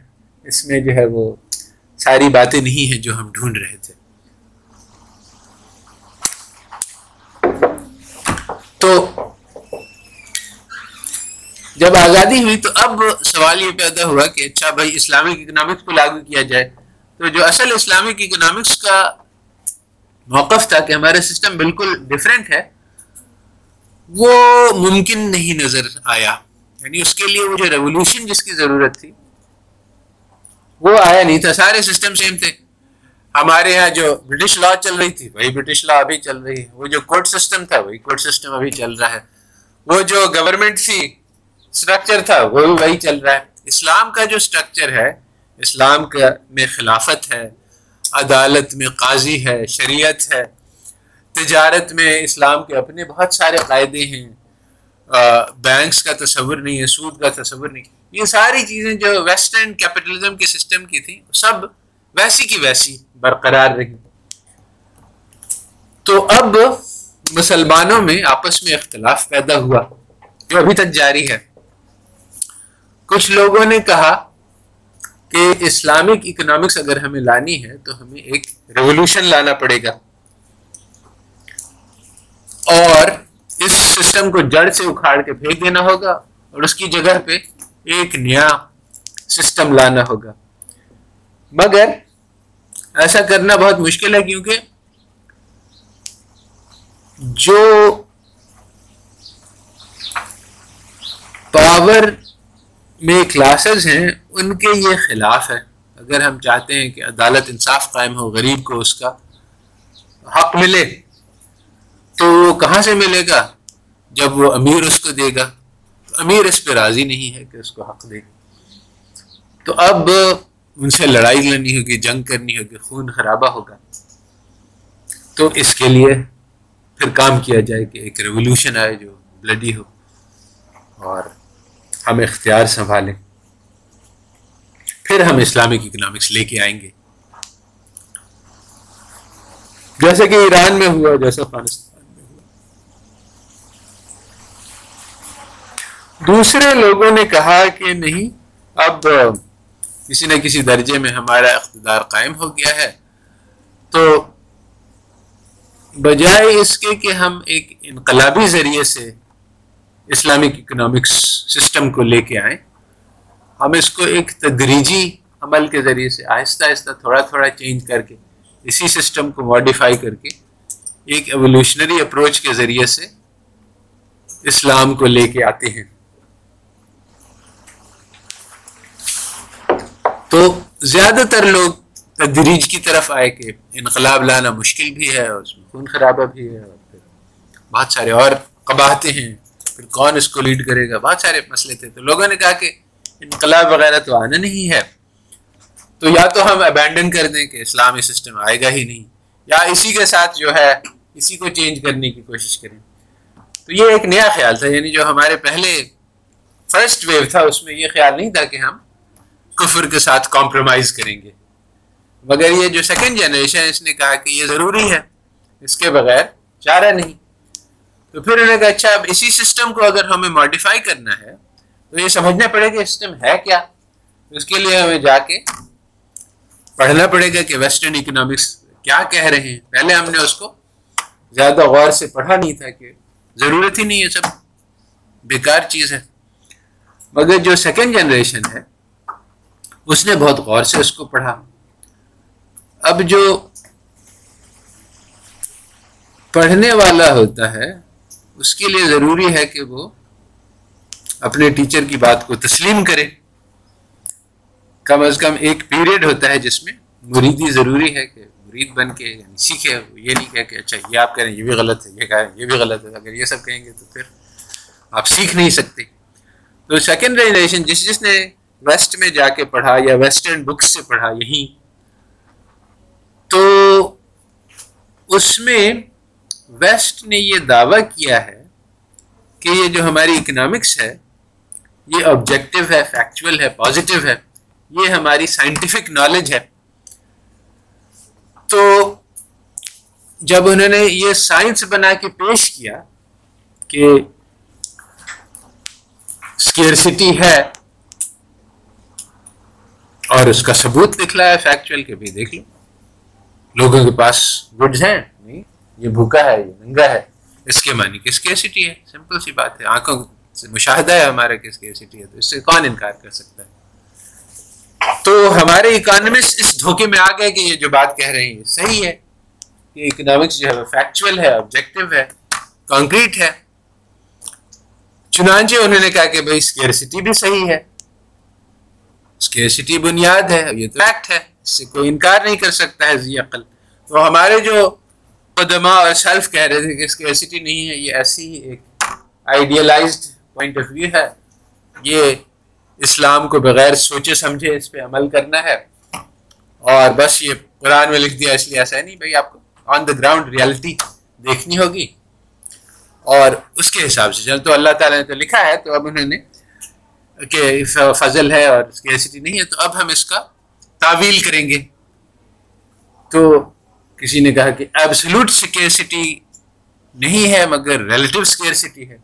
S1: اس میں جو ہے وہ ساری باتیں نہیں ہیں جو ہم ڈھونڈ رہے تھے۔ تو جب آزادی ہوئی تو اب سوال یہ پیدا ہوا کہ اچھا بھائی، اسلامک اکنامکس کو لاگو کیا جائے۔ تو جو اصل اسلامک اکنامکس کا موقف تھا کہ ہمارا سسٹم بالکل ڈفرینٹ ہے، وہ ممکن نہیں نظر آیا۔ یعنی اس کے لیے وہ جو ریولیوشن جس کی ضرورت تھی، وہ آیا نہیں تھا۔ سارے سسٹم سیم تھے۔ ہمارے یہاں جو برٹش لا چل رہی تھی، وہی برٹش لا ابھی چل رہی ہے۔ وہ جو کورٹ سسٹم تھا، وہی کورٹ سسٹم ابھی چل رہا ہے۔ وہ جو گورنمنٹ تھی اسٹرکچر تھا، وہ بھی وہی چل رہا ہے۔ اسلام کا جو اسٹرکچر ہے، اسلام کا میں خلافت ہے۔ عدالت میں قاضی ہے، شریعت ہے، تجارت میں اسلام کے اپنے بہت سارے قاعدے ہیں بینکس کا تصور نہیں ہے، سود کا تصور نہیں یہ ساری چیزیں جو ویسٹرن کیپٹلزم کے سسٹم کی تھیں، سب ویسی کی ویسی برقرار رہی۔ تو اب مسلمانوں میں آپس میں اختلاف پیدا ہوا، جو ابھی تک جاری ہے۔ کچھ لوگوں نے کہا کہ اسلامک اکنامکس اگر ہمیں لانی ہے تو ہمیں ایک ریولوشن لانا پڑے گا۔ اور اس سسٹم کو جڑ سے اکھاڑ کے پھینک دینا ہوگا اور اس کی جگہ پہ ایک نیا سسٹم لانا ہوگا۔ مگر ایسا کرنا بہت مشکل ہے کیونکہ جو پاور میں کلاسز ہیں ان کے یہ خلاف ہے۔ اگر ہم چاہتے ہیں کہ عدالت انصاف قائم ہو، غریب کو اس کا حق ملے، تو وہ کہاں سے ملے گا؟ جب وہ امیر اس کو دے گا۔ تو امیر اس پہ راضی نہیں ہے کہ اس کو حق دے۔ گا تو اب ان سے لڑائی لڑنی ہوگی، جنگ کرنی ہوگی، خون خرابہ ہوگا۔ تو اس کے لیے پھر کام کیا جائے کہ ایک ریولوشن آئے جو بلڈی ہو اور ہم اختیار سنبھالیں۔ پھر ہم اسلامک اکنامکس لے کے آئیں گے۔ جیسے کہ ایران میں ہوا جیسے افغانستان میں ہوا۔ دوسرے لوگوں نے کہا کہ نہیں، اب کسی نہ کسی درجے میں ہمارا اقتدار قائم ہو گیا ہے۔ تو بجائے اس کے کہ ہم ایک انقلابی ذریعے سے اسلامک اکنامکس سسٹم کو لے کے آئیں ہم اس کو ایک تدریجی عمل کے ذریعے سے آہستہ آہستہ تھوڑا تھوڑا چینج کر کے، اسی سسٹم کو ماڈیفائی کر کے ایک ایولیوشنری اپروچ کے ذریعے سے اسلام کو لے کے آتے ہیں۔ تو زیادہ تر لوگ تدریج کی طرف آئے کہ انقلاب لانا مشکل بھی ہے اور اس میں خون خرابہ بھی ہے اور پھر بہت سارے اور قباہتے ہیں۔ پھر کون اس کو لیڈ کرے گا؟ بہت سارے مسئلے تھے۔ تو لوگوں نے کہا کہ انقلاب وغیرہ تو آنا نہیں ہے۔ تو یا تو ہم ابینڈن کر دیں کہ اسلامی سسٹم آئے گا ہی نہیں۔ یا اسی کے ساتھ جو ہے، اسی کو چینج کرنے کی کوشش کریں۔ تو یہ ایک نیا خیال تھا یعنی جو ہمارے پہلے فرسٹ ویو تھا، اس میں یہ خیال نہیں تھا کہ ہم کفر کے ساتھ کمپرومائز کریں گے۔ مگر یہ جو سیکنڈ جنریشن ہے، اس نے کہا کہ یہ ضروری ہے۔ اس کے بغیر چارہ نہیں۔ تو پھر انہوں نے کہا اچھا اب اسی سسٹم کو اگر ہمیں ماڈیفائی کرنا ہے تو یہ سمجھنا پڑے گا سسٹم ہے کیا؟ اس کے لیے ہمیں جا کے پڑھنا پڑے گا کہ ویسٹرن اکنامکس کیا کہہ رہے ہیں۔ پہلے ہم نے اس کو زیادہ غور سے پڑھا نہیں تھا کہ ضرورت ہی نہیں ہے، سب بیکار چیز ہے۔ مگر جو سیکنڈ جنریشن ہے، اس نے بہت غور سے اس کو پڑھا۔ اب جو پڑھنے والا ہوتا ہے، اس کے لیے ضروری ہے کہ وہ اپنے ٹیچر کی بات کو تسلیم کرے۔ کم از کم ایک پیریڈ ہوتا ہے جس میں مریدی ضروری ہے کہ مرید بن کے یعنی سیکھے یہ نہیں کہہ کہ اچھا یہ آپ کہیں، یہ بھی غلط ہے، یہ کہیں، یہ بھی غلط ہے، اگر یہ سب کہیں گے تو پھر آپ سیکھ نہیں سکتے۔ تو سیکنڈ جنریشن جس جس نے ویسٹ میں جا کے پڑھا یا ویسٹرن بکس سے پڑھا یہیں تو اس میں ویسٹ نے یہ دعویٰ کیا ہے کہ یہ جو hماری اکنامکس ہے یہ آبجیکٹو ہے فیکچول ہے پازیٹیو ہے، یہ ہماری سائنٹیفک نالج ہے. تو جب انہوں نے یہ سائنس بنا کے پیش کیا کہ اسکیئرسٹی ہے اور اس کا ثبوت نکلا ہے فیکچوئل کہ بھی دیکھ لو لوگوں کے پاس گڈز ہیں. نہیں، یہ بھوکا ہے، یہ ننگا ہے. اس کے معنی کہ اسکیئرسٹی ہے. سمپل سی بات ہے. آنکھوں مشاہدہ ہے ہمارا کہ اسکیئرسٹی ہے تو اس سے کون انکار کر سکتا ہے؟ تو ہمارے اکانومسٹ اس دھوکے میں آ گئے کہ یہ جو بات کہہ رہے ہیں صحیح ہے کہ اکنامکس جو ہے فیکچوئل ہے آبجیکٹو ہے کانکریٹ ہے۔ چنانچہ انہوں نے کہا کہ بھائی اسکیئرسٹی بھی صحیح ہے۔ اسکیئرسٹی بنیاد ہے، یہ تو فیکٹ ہے، اس سے کوئی انکار نہیں کر سکتا ہے، ذی عقل تو ہمارے جو قدمہ اور سیلف کہہ رہے تھے کہ اسکیئرسٹی نہیں ہے، یہ ایسی ایک آئیڈیلائزڈ پوائنٹ آف ویو ہے۔ یہ اسلام کو بغیر سوچے سمجھے اس پہ عمل کرنا ہے۔ اور بس یہ قرآن میں لکھ دیا اس لیے ایسا ہے نہیں، بھائی آپ کو آن دا گراؤنڈ ریالٹی دیکھنی ہوگی۔ اور اس کے حساب سے چل تو اللہ تعالیٰ نے تو لکھا ہے، تو اب انہوں نے کہ فضل ہے اور اسکیسٹی نہیں ہے، تو اب ہم اس کا تعویل کریں گے۔ تو کسی نے کہا کہ ایبسلوٹ سکیورسٹی نہیں ہے، مگر ریلیٹو سکیورسٹی ہے۔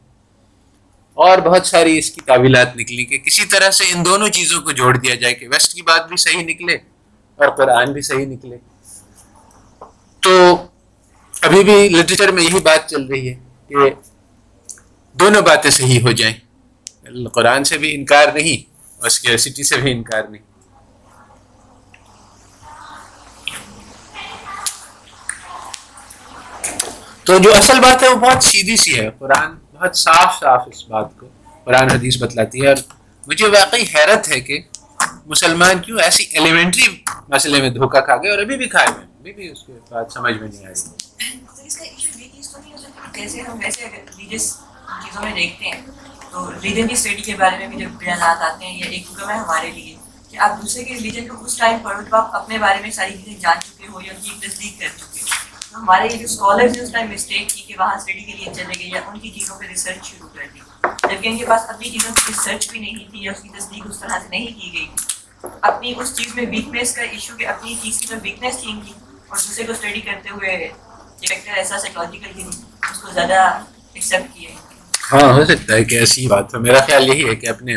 S1: اور بہت ساری اس کی تعویلات نکلی کہ کسی طرح سے ان دونوں چیزوں کو جوڑ دیا جائے کہ ویسٹ کی بات بھی صحیح نکلے اور قرآن بھی صحیح نکلے۔ تو ابھی بھی لٹریچر میں یہی بات چل رہی ہے کہ دونوں باتیں صحیح ہو جائیں۔ قرآن سے بھی انکار نہیں، اور سکیورسٹی سے بھی انکار نہیں۔ تو جو اصل بات ہے وہ بہت سیدھی سی ہے۔ قرآن بہت صاف صاف اس بات کو قرآن حدیث بتلاتی ہے اور مجھے واقعی حیرت ہے کہ مسلمان کیوں ایسی ایلیمنٹری مسئلے میں دھوکہ کھا گئے اور ابھی بھی کھائے ہوئے ابھی بھی اس کے بات سمجھ میں نہیں آ رہی
S2: چیزوں میں دیکھتے ہیں، تو ریلیجن کی اسٹڈی کے بارے میں بھی جب بیانات آتے ہیں یہ ایک حکم ہے ہمارے لیے، کہ آپ دوسرے کے ریلیجن کو اس ٹائم پڑھو جب آپ اپنے بارے میں ساری چیزیں جان چکے ہو یا ان کی تصدیق کر چکے ہو۔ ہمارے جو اسکالرز ہیں، اس ٹائم مسٹیک کی کہ وہاں اسٹڈی کے لیے چلے گئے یا ان کی چیزوں پہ ریسرچ شروع کر دی۔ جبکہ ان کے پاس اپنی چیزوں کی ریسرچ بھی نہیں تھی یا اس کی تصدیق اس طرح سے نہیں کی گئی۔ اپنی اس چیز میں ویکنیس کا ایشو کہ اپنی چیز کی تو ویکنیس تھی ان کی اور دوسرے کو اسٹڈی کرتے ہوئے فیکٹر ایسا سائیکالوجیکل کہ اس کو زیادہ ایکسیپٹ کیے
S1: ہاں ہو سکتا ہے کہ ایسی بات ہو میرا خیال یہی ہے کہ اپنے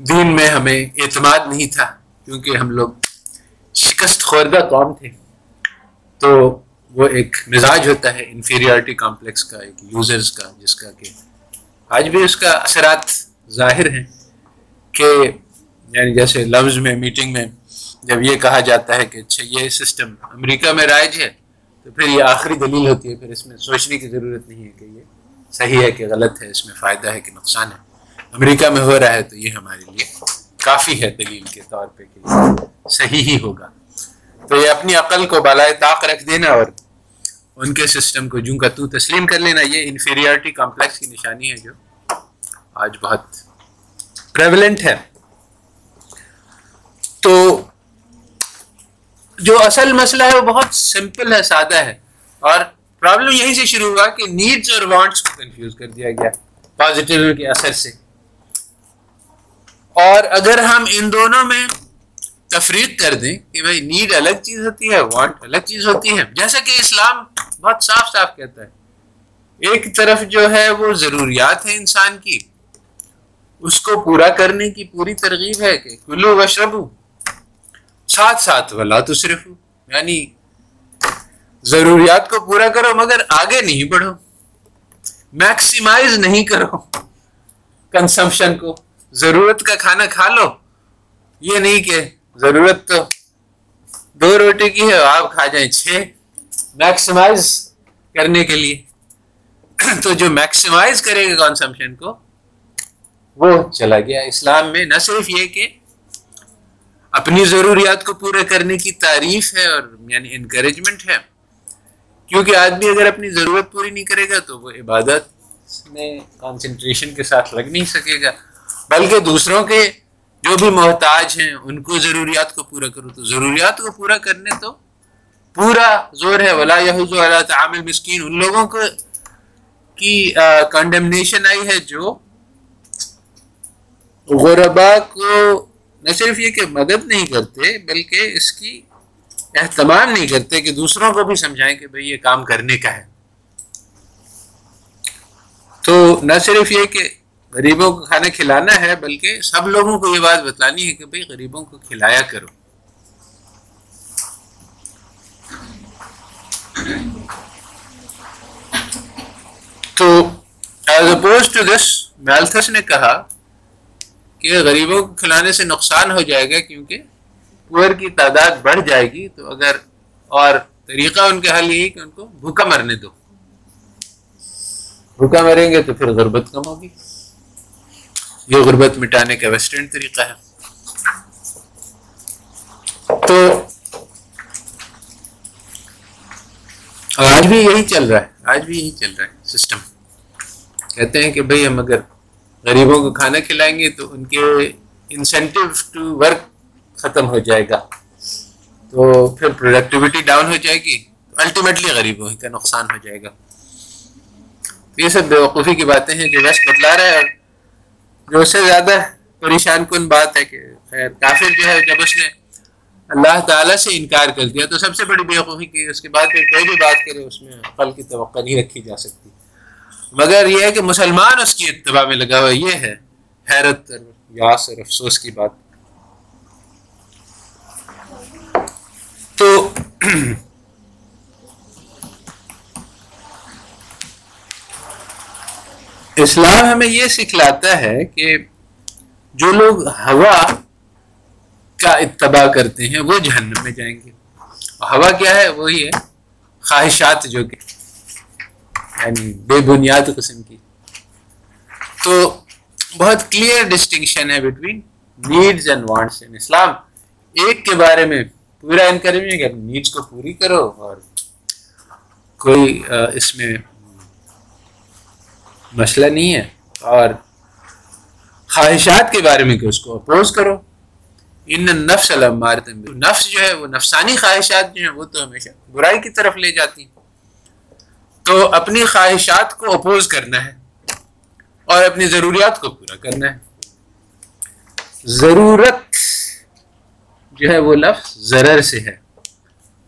S1: دین میں ہمیں اعتماد نہیں تھا، کیونکہ ہم لوگ شکست خوردہ قوم تھے۔ تو وہ ایک مزاج ہوتا ہے انفیریورٹی کمپلیکس کا، ایک یوزرز کا، جس کا کہ آج بھی اس کا اثرات ظاہر ہیں کہ یعنی جیسے لفظ میں میٹنگ میں جب یہ کہا جاتا ہے کہ اچھا یہ سسٹم امریکہ میں رائج ہے، تو پھر یہ آخری دلیل ہوتی ہے، پھر اس میں سوچنے کی ضرورت نہیں ہے کہ یہ صحیح ہے کہ غلط ہے، اس میں فائدہ ہے کہ نقصان ہے۔ امریکہ میں ہو رہا ہے تو یہ ہمارے لیے کافی ہے دلیل کے طور پہ کہ صحیح ہی ہوگا۔ تو یہ اپنی عقل کو بالائے طاق رکھ دینا اور ان کے سسٹم کو جوں کا تو تسلیم کر لینا، یہ انفیریورٹی کمپلیکس کی نشانی ہے جو آج بہت پریولنٹ ہے۔ تو جو اصل مسئلہ ہے وہ بہت سمپل ہے، سادہ ہے۔ اور پرابلم یہیں سے شروع ہوا کہ نیڈس اور وانٹس کو کنفیوز کر دیا گیا پازیٹیو کے اثر سے۔ اور اگر ہم ان دونوں میں تفریق کر دیں کہ بھائی نیڈ الگ چیز ہوتی ہے وانٹ الگ چیز ہوتی ہے۔ جیسا کہ اسلام بہت صاف صاف کہتا ہے۔ ایک طرف جو ہے وہ ضروریات ہیں انسان کی، اس کو پورا کرنے کی پوری ترغیب ہے کہ کلو و ساتھ ساتھ ولا تو صرف یعنی ضروریات کو پورا کرو مگر آگے نہیں بڑھو۔ میکسیمائز نہیں کرو۔ کنسمپشن کو۔ ضرورت کا کھانا کھا لو۔ یہ نہیں کہ ضرورت تو دو روٹی کی ہے، آپ کھا جائیں چھ۔ میکسیمائز کرنے کے لیے۔ تو جو میکسیمائز کرے گا کنسمپشن کو، وہ چلا گیا۔ اسلام میں نہ صرف یہ کہ اپنی ضروریات کو پورے کرنے کی تعریف ہے اور یعنی انکریجمنٹ ہے، کیونکہ آدمی اگر اپنی ضرورت پوری نہیں کرے گا تو وہ عبادت میں کانسنٹریشن کے ساتھ لگ نہیں سکے گا۔ بلکہ دوسروں کے جو بھی محتاج ہیں، ان کو ضروریات کو پورا کرو۔ تو ضروریات کو پورا کرنے تو پورا زور ہے۔ ولا یہ تعامل مسکین ان لوگوں کو کی کنڈمنیشن آئی ہے جو غربا کو نہ صرف یہ کہ مدد نہیں کرتے، بلکہ اس کی اہتمام نہیں کرتے کہ دوسروں کو بھی سمجھائیں کہ بھئی یہ کام کرنے کا ہے۔ تو نہ صرف یہ کہ غریبوں کو کھانا کھلانا ہے، بلکہ سب لوگوں کو یہ بات بتلانی ہے کہ بھئی غریبوں کو کھلایا کرو۔ تو as oppose to this Malthus نے کہا کہ غریبوں کو کھلانے سے نقصان ہو جائے گا کیونکہ پور کی تعداد بڑھ جائے گی۔ تو اگر اور طریقہ ان کے حل یہی کہ ان کو بھوکا مرنے دو۔ بھوکا مریں گے تو پھر غربت کم ہوگی۔ یہ غربت مٹانے کا ویسٹرن طریقہ ہے۔ تو آج بھی یہی چل رہا ہے۔ آج بھی یہی چل رہا ہے سسٹم کہتے ہیں کہ بھئی ہم اگر غریبوں کو کھانا کھلائیں گے تو ان کے انسینٹیو ٹو ورک ختم ہو جائے گا۔ تو پھر پروڈکٹیوٹی ڈاؤن ہو جائے گی۔ الٹیمیٹلی غریبوں کا نقصان ہو جائے گا۔ یہ سب بیوقوفی کی باتیں ہیں جو ویسٹ بتلا رہا ہے اور جو اس سے زیادہ پریشان کن بات ہے کہ خیر، کافر جو ہے جب اس نے اللہ تعالیٰ سے انکار کر دیا تو سب سے بڑی بیوقوفی کی اس کے بعد پھر کوئی بھی بات کرے اس میں پل کی توقع نہیں رکھی جا سکتی۔ مگر یہ ہے کہ مسلمان اس کی اتباع میں لگا ہوا یہ ہے، حیرت اور یاس اور افسوس کی بات۔ تو اسلام ہمیں یہ سکھلاتا ہے کہ جو لوگ ہوا کا اتباع کرتے ہیں، وہ جہنم میں جائیں گے۔ ہوا کیا ہے؟ وہی ہے خواہشات جو کہ یعنی بے بنیاد قسم کی۔ تو بہت کلیئر ڈسٹنکشن ہے between needs and wants in Islam ایک کے بارے میں پورا انکریج کہ نیڈس کو پوری کرو اور کوئی اس میں مسئلہ نہیں ہے۔ اور خواہشات کے بارے میں کہ اس کو اپوز کرو۔ ان نفس المارت نفس جو ہے وہ نفسانی خواہشات جو ہیں وہ تو ہمیشہ برائی کی طرف لے جاتی ہیں۔ تو اپنی خواہشات کو اپوز کرنا ہے اور اپنی ضروریات کو پورا کرنا ہے۔ ضرورت جو ہے وہ لفظ ضرر سے ہے۔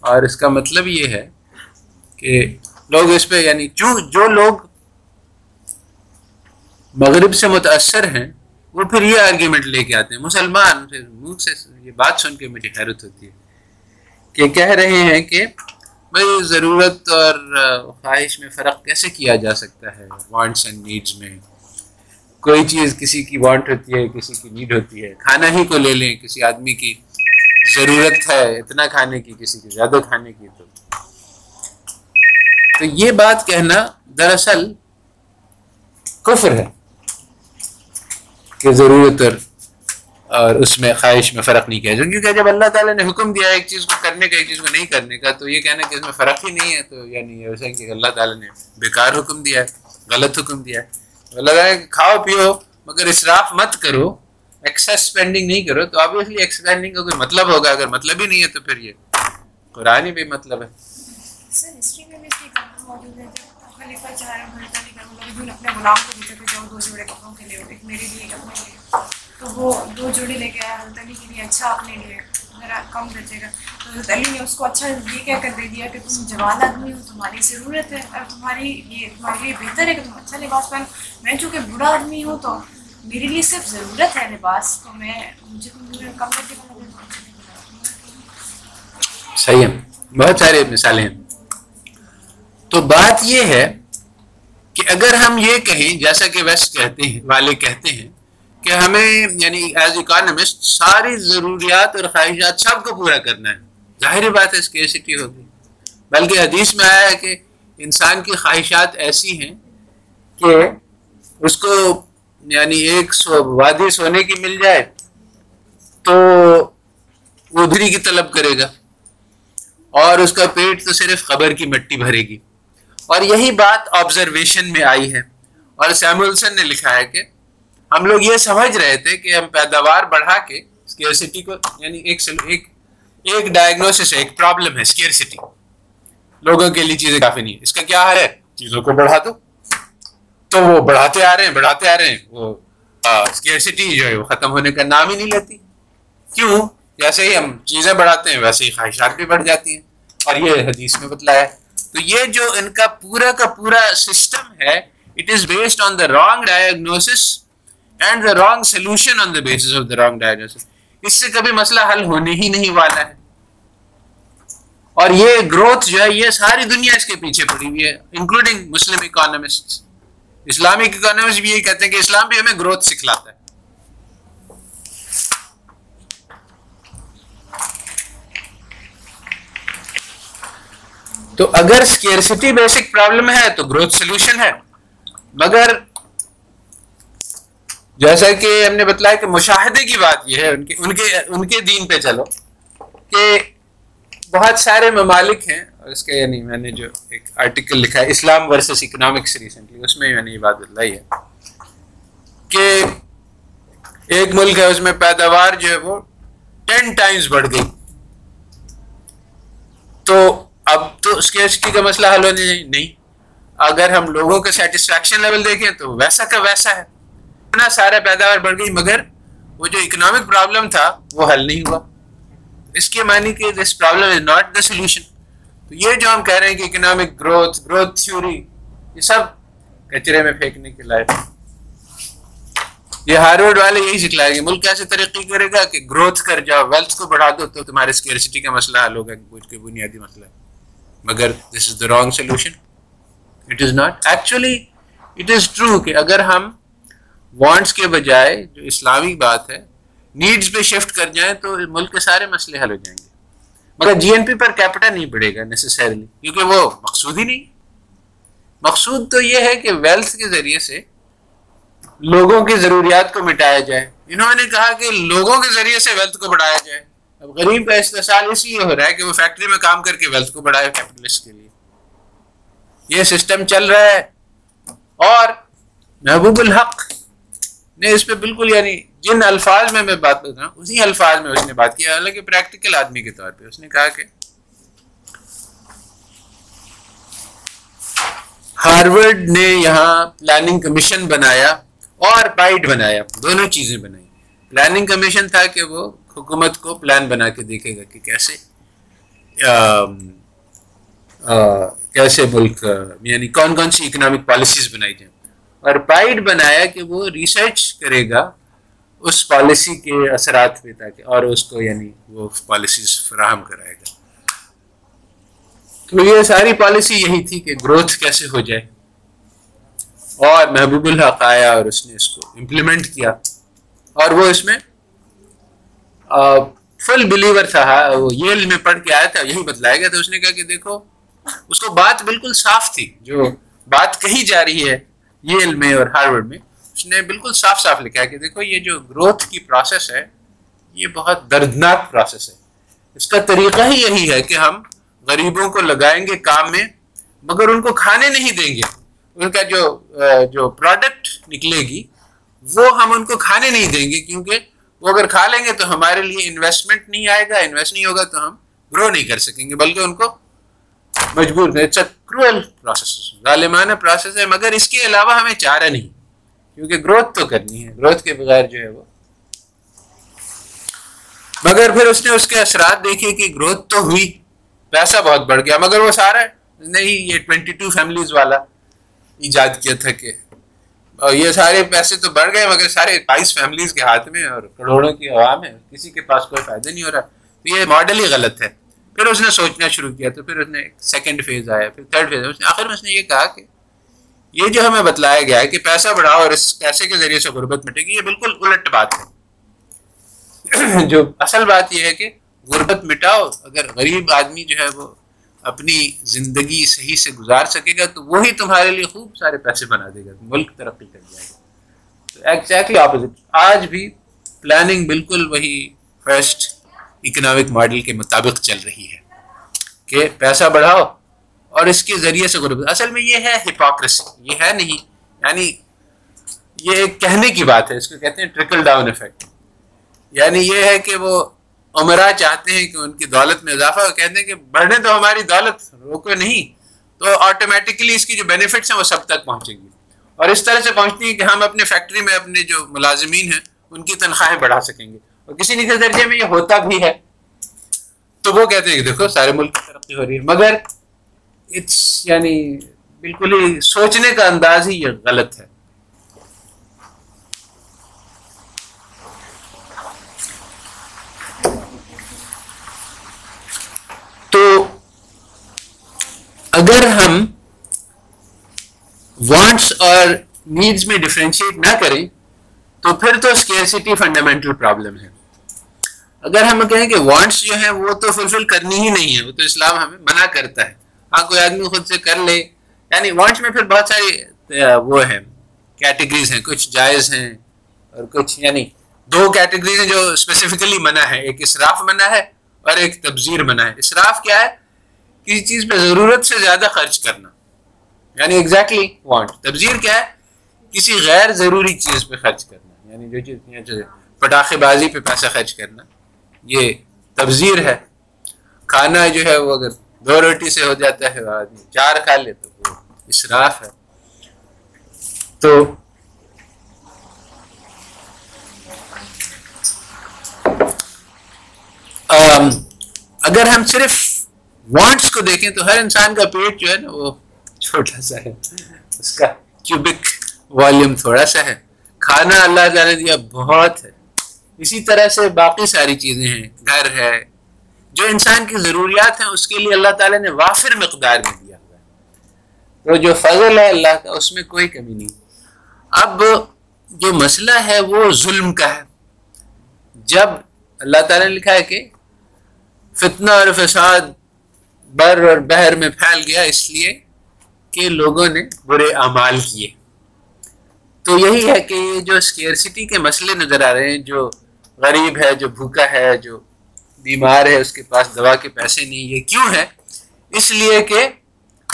S1: اور اس کا مطلب یہ ہے کہ لوگ اس پہ یعنی جو جو لوگ مغرب سے متاثر ہیں، وہ پھر یہ آرگیومنٹ لے کے آتے ہیں۔ مسلمان پھر منہ سے یہ بات سن کے مجھے حیرت ہوتی ہے کہ کہہ رہے ہیں کہ بھائی ضرورت اور خواہش میں فرق کیسے کیا جا سکتا ہے وانٹس اینڈ نیڈس میں؟ کوئی چیز کسی کی وانٹ ہوتی ہے، کسی کی نیڈ ہوتی ہے۔ کھانا ہی کو لے لیں کسی آدمی کی ضرورت ہے، اتنا کھانے کی، کسی کی زیادہ کھانے کی تو۔ تو یہ بات کہنا دراصل کفر ہے۔ کہ ضرورت اور اور اس میں خواہش میں فرق نہیں کیا۔ جائے کیونکہ جب اللہ تعالیٰ نے حکم دیا ایک چیز کو کرنے کا، ایک چیز کو نہیں کرنے کا، تو یہ کہنا کہ اس میں فرق ہی نہیں ہے۔ تو یعنی ویسے کہ اللہ تعالیٰ نے بیکار حکم دیا ہے، غلط حکم دیا ہے۔ اللہ تعالیٰ کہ کھاؤ، پیو، مگر اسراف مت کرو ایکسس اسپینڈنگ نہیں کرو۔ تو آبویسلی ایکسپینڈنگ کا کوئی مطلب ہوگا۔ اگر مطلب ہی نہیں ہے تو پھر یہ قرآن ہی بھی مطلب ہے۔ اپنے غلام کو دیتے تھے جو دو جوڑے کپڑوں کے لیے ایک میرے لیے، ایک اپنے لیے۔ تو وہ دو جوڑے لے کے آیا، حضرت علی کے لیے اچھا اپنے لیے۔
S3: میرا کم بچے گا۔ تو حضرت علی نے اس کو اچھا یہ کہہ کر دے دیا کہ تم جوان آدمی ہو، تمہاری ضرورت ہے، اور تمہاری یہ، تمہارے لیے بہتر ہے کہ تم اچھا لباس پہنو۔ میں چونکہ بوڑھا آدمی ہوں تو میرے لیے صرف ضرورت ہے لباس، تو میں، مجھے تم کم کر کے
S1: صحیح ہے، بہت سارے مثالیں ہیں۔ تو بات یہ ہے کہ اگر ہم یہ کہیں، جیسا کہ ویسٹ کہتے ہیں، والے کہتے ہیں، کہ ہمیں یعنی ایز اکانومسٹ ساری ضروریات اور خواہشات سب کو پورا کرنا ہے۔ ظاہری بات ہے اس کی ہوگی۔ بلکہ حدیث میں آیا ہے کہ انسان کی خواہشات ایسی ہیں کہ اس کو یعنی ایک سو، وادی سونے کی مل جائے تو وہ ادھری کی طلب کرے گا اور اس کا پیٹ تو صرف قبر کی مٹی بھرے گی۔ اور یہی بات آبزرویشن میں آئی ہے۔ اور سیمولسن نے لکھا ہے کہ ہم لوگ یہ سمجھ رہے تھے کہ ہم پیداوار بڑھا کے اسکیئرسٹی کو یعنی ایک ایک ایک ڈائگنوسس ہے ایک پرابلم ہے اسکیئرسٹی لوگوں کے لیے چیزیں کافی نہیں اس کا کیا ہے؟ چیزوں کو بڑھا دو۔ تو وہ بڑھاتے آ رہے ہیں، بڑھاتے آ رہے ہیں۔ وہ اسکیئرسٹی جو ہے وہ ختم ہونے کا نام ہی نہیں لیتی۔ کیوں؟ جیسے ہی ہم چیزیں بڑھاتے ہیں، ویسے ہی خواہشات بھی بڑھ جاتی ہیں۔ اور یہ حدیث میں بتلایا تو یہ جو ان کا پورا کا پورا سسٹم ہے it is based on the wrong diagnosis and the wrong solution on the basis of the wrong diagnosis اس سے کبھی مسئلہ حل ہونے ہی نہیں والا ہے۔ اور یہ گروتھ جو ہے، یہ ساری دنیا اس کے پیچھے پڑی ہوئی ہے including Muslim economist Islamic economist بھی یہی کہتے ہیں کہ اسلام بھی ہمیں گروتھ سکھلاتا ہے۔ تو اگر اسکیئرسٹی بیسک پرابلم ہے تو گروتھ سولوشن ہے۔ مگر جیسا کہ ہم نے بتلایا کہ مشاہدے کی بات یہ ہے، ان کے ان کے ان کے دین پہ چلو کہ بہت سارے ممالک ہیں۔ اور اس کے یعنی میں نے جو ایک آرٹیکل لکھا ہے، اسلام ورسز اکنامکس ریسنٹلی اس میں میں نے یہ بات بتلائی ہے کہ ایک ملک ہے، اس میں پیداوار جو ہے وہ ٹین ٹائمز بڑھ گئی۔ تو اب تو اس کے کا مسئلہ حل ہونے نہیں اگر ہم لوگوں کے سیٹسفیکشن لیول دیکھیں تو ویسا کا ویسا ہے۔ اتنا سارا پیداوار بڑھ گئی، مگر وہ جو اکنامک پرابلم تھا، وہ حل نہیں ہوا۔ اس کے معنی کہ this problem is not the solution تو یہ جو ہم کہہ رہے ہیں کہ اکنامک گروتھ گروتھ تھیوری یہ سب کچرے میں پھینکنے کے لائق۔ یہ ہارورڈ والے یہی سکھلائے گے ملک کیسے ترقی کرے گا کہ گروتھ کر جاؤ ویلتھ کو بڑھا دو تو تمہارے اسکیئرسٹی کا مسئلہ حل ہوگا بنیادی مسئلہ۔ ہے مگر this is the wrong solution it is not actually it is true کہ اگر ہم وانٹس کے بجائے جو اسلامی بات ہے نیڈس پہ شفٹ کر جائیں تو ملک کے سارے مسئلے حل ہو جائیں گے. مگر جی این پی پر کیپٹا نہیں پڑے گا نیسسریلی کیونکہ وہ مقصود ہی نہیں. مقصود تو یہ ہے کہ ویلتھ کے ذریعے سے لوگوں کی ضروریات کو مٹایا جائے. انہوں نے کہا کہ لوگوں کے ذریعے سے ویلتھ کو بڑھایا جائے. اب غریب کا استحصال اس لیے ہو رہا ہے کہ وہ فیکٹری میں کام کر کے ویلتھ کو بڑھائے کیپٹلسٹ کے لیے۔ یہ سسٹم چل رہا ہے۔ اور محبوب الحق نے اس پہ بالکل یعنی جن الفاظ میں میں بات کر رہا ہوں، اسی الفاظ میں اس نے بات کیا حالانکہ پریکٹیکل آدمی کے طور پہ اس نے کہا کہ ہارورڈ نے یہاں پلاننگ کمیشن بنایا اور پائٹ بنایا، دونوں چیزیں بنائی۔ پلاننگ کمیشن تھا کہ وہ حکومت کو پلان بنا کے دیکھے گا کہ کیسے کیسے ملک یعنی کون کون سی اکنامک پالیسیز بنائی جائیں۔ اور پائڈ بنایا کہ وہ ریسرچ کرے گا اس پالیسی کے اثرات پہ تاکہ اور اس کو یعنی وہ پالیسیز فراہم کرائے گا۔ تو یہ ساری پالیسی یہی تھی کہ گروتھ کیسے ہو جائے۔ اور محبوب الحق آیا اور اس نے اس کو امپلیمنٹ کیا۔ اور وہ اس میں فل بلیور تھا ہاں، یل میں پڑھ کے آیا تھا، یہی بتلایا گیا تھا، اس نے کہا کہ دیکھو، اس کو بات بالکل صاف تھی، جو بات کہی جا رہی ہے یل میں اور ہارورڈ میں، اس نے بالکل صاف صاف لکھا ہے کہ دیکھو، یہ جو گروتھ کی پروسیس ہے، یہ بہت دردناک پروسیس ہے۔ اس کا طریقہ ہی یہی ہے کہ ہم غریبوں کو لگائیں گے کام میں، مگر ان کو کھانے نہیں دیں گے۔ ان کا جو جو پروڈکٹ نکلے گی، وہ ہم ان کو کھانے نہیں دیں گے، کیونکہ وہ اگر کھا لیں گے تو ہمارے لیے انویسٹمنٹ نہیں آئے گا انویسٹ نہیں ہوگا تو ہم گرو نہیں کر سکیں گے، بلکہ ان کو مجبور کروئل پروسیس اچھا، ظالمانہ پروسیس ہے، مگر اس کے علاوہ ہمیں چارہ نہیں، کیونکہ گروتھ تو کرنی ہے۔ گروتھ کے بغیر جو ہے وہ۔ مگر پھر اس نے اس کے اثرات دیکھے کہ گروتھ تو ہوئی، پیسہ بہت بڑھ گیا، مگر وہ سارا نہیں، یہ ٹوینٹی ٹو فیملیز والا ایجاد کیا تھا کہ اور یہ سارے پیسے تو بڑھ گئے، مگر سارے بائیس فیملیز کے ہاتھ میں اور کروڑوں کی عوام ہے کسی کے پاس کوئی فائدہ نہیں ہو رہا۔ تو یہ ماڈل ہی غلط ہے۔ پھر اس نے سوچنا شروع کیا، تو پھر اس نے سیکنڈ فیز آیا، پھر تھرڈ فیز اس نے آخر میں اس نے یہ کہا کہ یہ جو ہمیں بتلایا گیا ہے کہ پیسہ بڑھاؤ اور اس پیسے کے ذریعے سے غربت مٹے گی، یہ بالکل الٹ بات ہے۔ جو اصل بات یہ ہے کہ غربت مٹاؤ، اگر غریب آدمی جو ہے وہ اپنی زندگی صحیح سے گزار سکے گا، تو وہی تمہارے لیے خوب سارے پیسے بنا دے گا، ملک ترقی کر جائے گا۔ تو ایگزیکٹلی اپوزٹ آج بھی پلاننگ بالکل وہی فرسٹ اکنامک ماڈل کے مطابق چل رہی ہے کہ پیسہ بڑھاؤ اور اس کے ذریعے سے غربت۔ اصل میں یہ ہے ہپاکریسی یہ ہے نہیں یعنی یہ ایک کہنے کی بات ہے، اس کو کہتے ہیں ٹرکل ڈاؤن افیکٹ یعنی یہ ہے کہ وہ عمرہ چاہتے ہیں کہ ان کی دولت میں اضافہ کہتے ہیں کہ بڑھنے تو ہماری دولت، روکو نہیں۔ تو آٹومیٹکلی اس کی جو بینیفٹس ہیں وہ سب تک پہنچیں گی۔ اور اس طرح سے پہنچتی ہیں کہ ہم اپنے فیکٹری میں اپنے جو ملازمین ہیں، ان کی تنخواہیں بڑھا سکیں گے۔ اور کسی نہ کسی درجے میں یہ ہوتا بھی ہے۔ تو وہ کہتے ہیں کہ دیکھو، سارے ملک کی ترقی ہو رہی ہے۔ مگر اٹس یعنی بالکل ہی سوچنے کا انداز ہی یہ غلط ہے۔ تو اگر ہم وانٹس اور نیڈس میں ڈفرینشیٹ نہ کریں، تو پھر تو اسکیئرسٹی فنڈامنٹل پرابلم ہے۔ اگر ہم کہیں کہ وانٹس جو ہیں، وہ تو فلفل کرنی ہی نہیں ہے وہ تو اسلام ہمیں منع کرتا ہے۔ ہاں کوئی آدمی خود سے کر لے۔ یعنی وانٹس میں پھر بہت ساری وہ ہیں کیٹیگریز ہیں، کچھ جائز ہیں اور کچھ یعنی دو کیٹیگریز ہیں جو اسپیسیفکلی منع ہے ایک اسراف منع ہے اور ایک تبزیر منع ہے۔ اسراف کیا ہے؟ کسی چیز پہ ضرورت سے زیادہ خرچ کرنا۔ یعنی ایگزیکٹلی وانٹ تبزیر کیا ہے؟ کسی غیر ضروری چیز پہ خرچ کرنا۔ یعنی جو چیز یعنی پٹاخے بازی پہ پیسہ خرچ کرنا۔ یہ تبزیر ہے۔ کھانا جو ہے وہ اگر دو روٹی سے ہو جاتا ہے، آدمی چار کھا لے تو وہ اسراف ہے۔ تو اگر ہم صرف وانٹس کو دیکھیں تو ہر انسان کا پیٹ جو ہے نا وہ چھوٹا سا ہے۔ اس کا کیوبک والیوم تھوڑا سا ہے۔ کھانا اللہ تعالیٰ دیا بہت ہے۔ اسی طرح سے باقی ساری چیزیں ہیں۔ گھر ہے۔ جو انسان کی ضروریات ہیں اس کے لیے اللہ تعالیٰ نے وافر مقدار میں دیا ہوا ہے۔ تو جو فضل ہے اللہ کا اس میں کوئی کمی نہیں۔ اب جو مسئلہ ہے وہ ظلم کا ہے۔ جب اللہ تعالیٰ نے لکھا ہے کہ فتنہ اور فساد بر اور بحر میں پھیل گیا اس لیے کہ لوگوں نے برے اعمال کیے۔ تو یہی ہے کہ یہ جو اسکیئرسٹی کے مسئلے نظر آ رہے ہیں، جو غریب ہے، جو بھوکا ہے، جو بیمار ہے، اس کے پاس دوا کے پیسے نہیں، یہ کیوں ہے؟ اس لیے کہ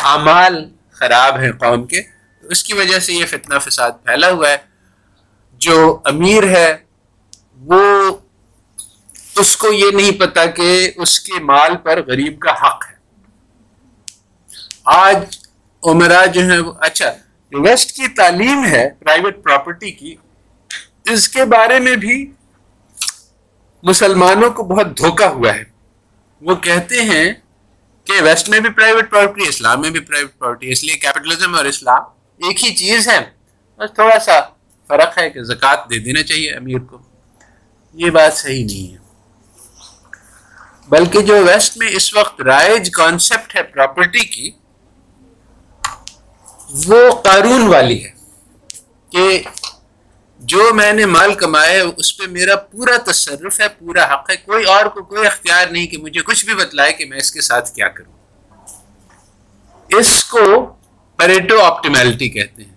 S1: اعمال خراب ہیں قوم کے۔ اس کی وجہ سے یہ فتنہ فساد پھیلا ہوا ہے۔ جو امیر ہے، وہ اس کو یہ نہیں پتا کہ اس کے مال پر غریب کا حق ہے۔ آج عمرہ جو ہے وہ اچھا ویسٹ کی تعلیم ہے پرائیویٹ پراپرٹی کی، اس کے بارے میں بھی مسلمانوں کو بہت دھوکا ہوا ہے۔ وہ کہتے ہیں کہ ویسٹ میں بھی پرائیویٹ پراپرٹی اسلام میں بھی پرائیویٹ پراپرٹی اس لیے کیپٹلزم اور اسلام ایک ہی چیز ہے۔ بس تھوڑا سا فرق ہے کہ زکوٰۃ دے دینا چاہیے امیر کو۔ یہ بات صحیح نہیں ہے۔ بلکہ جو ویسٹ میں اس وقت رائج کانسیپٹ ہے پراپرٹی کی، وہ قانون والی ہے۔ کہ جو میں نے مال کمایا ہے، اس پہ میرا پورا تصرف ہے، پورا حق ہے۔ کوئی اور کو کوئی اختیار نہیں کہ مجھے کچھ بھی بتلائے کہ میں اس کے ساتھ کیا کروں۔ اس کو پریٹو آپٹیمیلٹی کہتے ہیں۔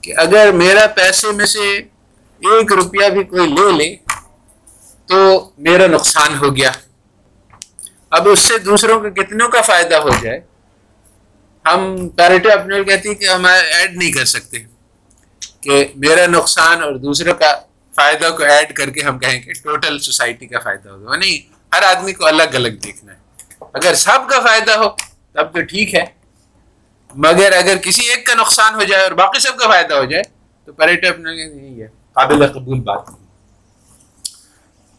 S1: کہ اگر میرا پیسے میں سے ایک روپیہ بھی کوئی لے لے تو میرا نقصان ہو گیا۔ اب اس سے دوسروں کے کتنوں کا فائدہ ہو جائے؟ ہم پیریٹو اپنے کہتی ہیں کہ ہم ایڈ نہیں کر سکتے۔ کہ میرا نقصان اور دوسروں کا فائدہ کو ایڈ کر کے ہم کہیں کہ ٹوٹل سوسائٹی کا فائدہ ہوگا نہیں، ہر آدمی کو الگ الگ دیکھنا ہے۔ اگر سب کا فائدہ ہو، تب تو ٹھیک ہے۔ مگر اگر کسی ایک کا نقصان ہو جائے اور باقی سب کا فائدہ ہو جائے، تو پیریٹو اپنے یہی ہے، قابل قبول بات نہیں۔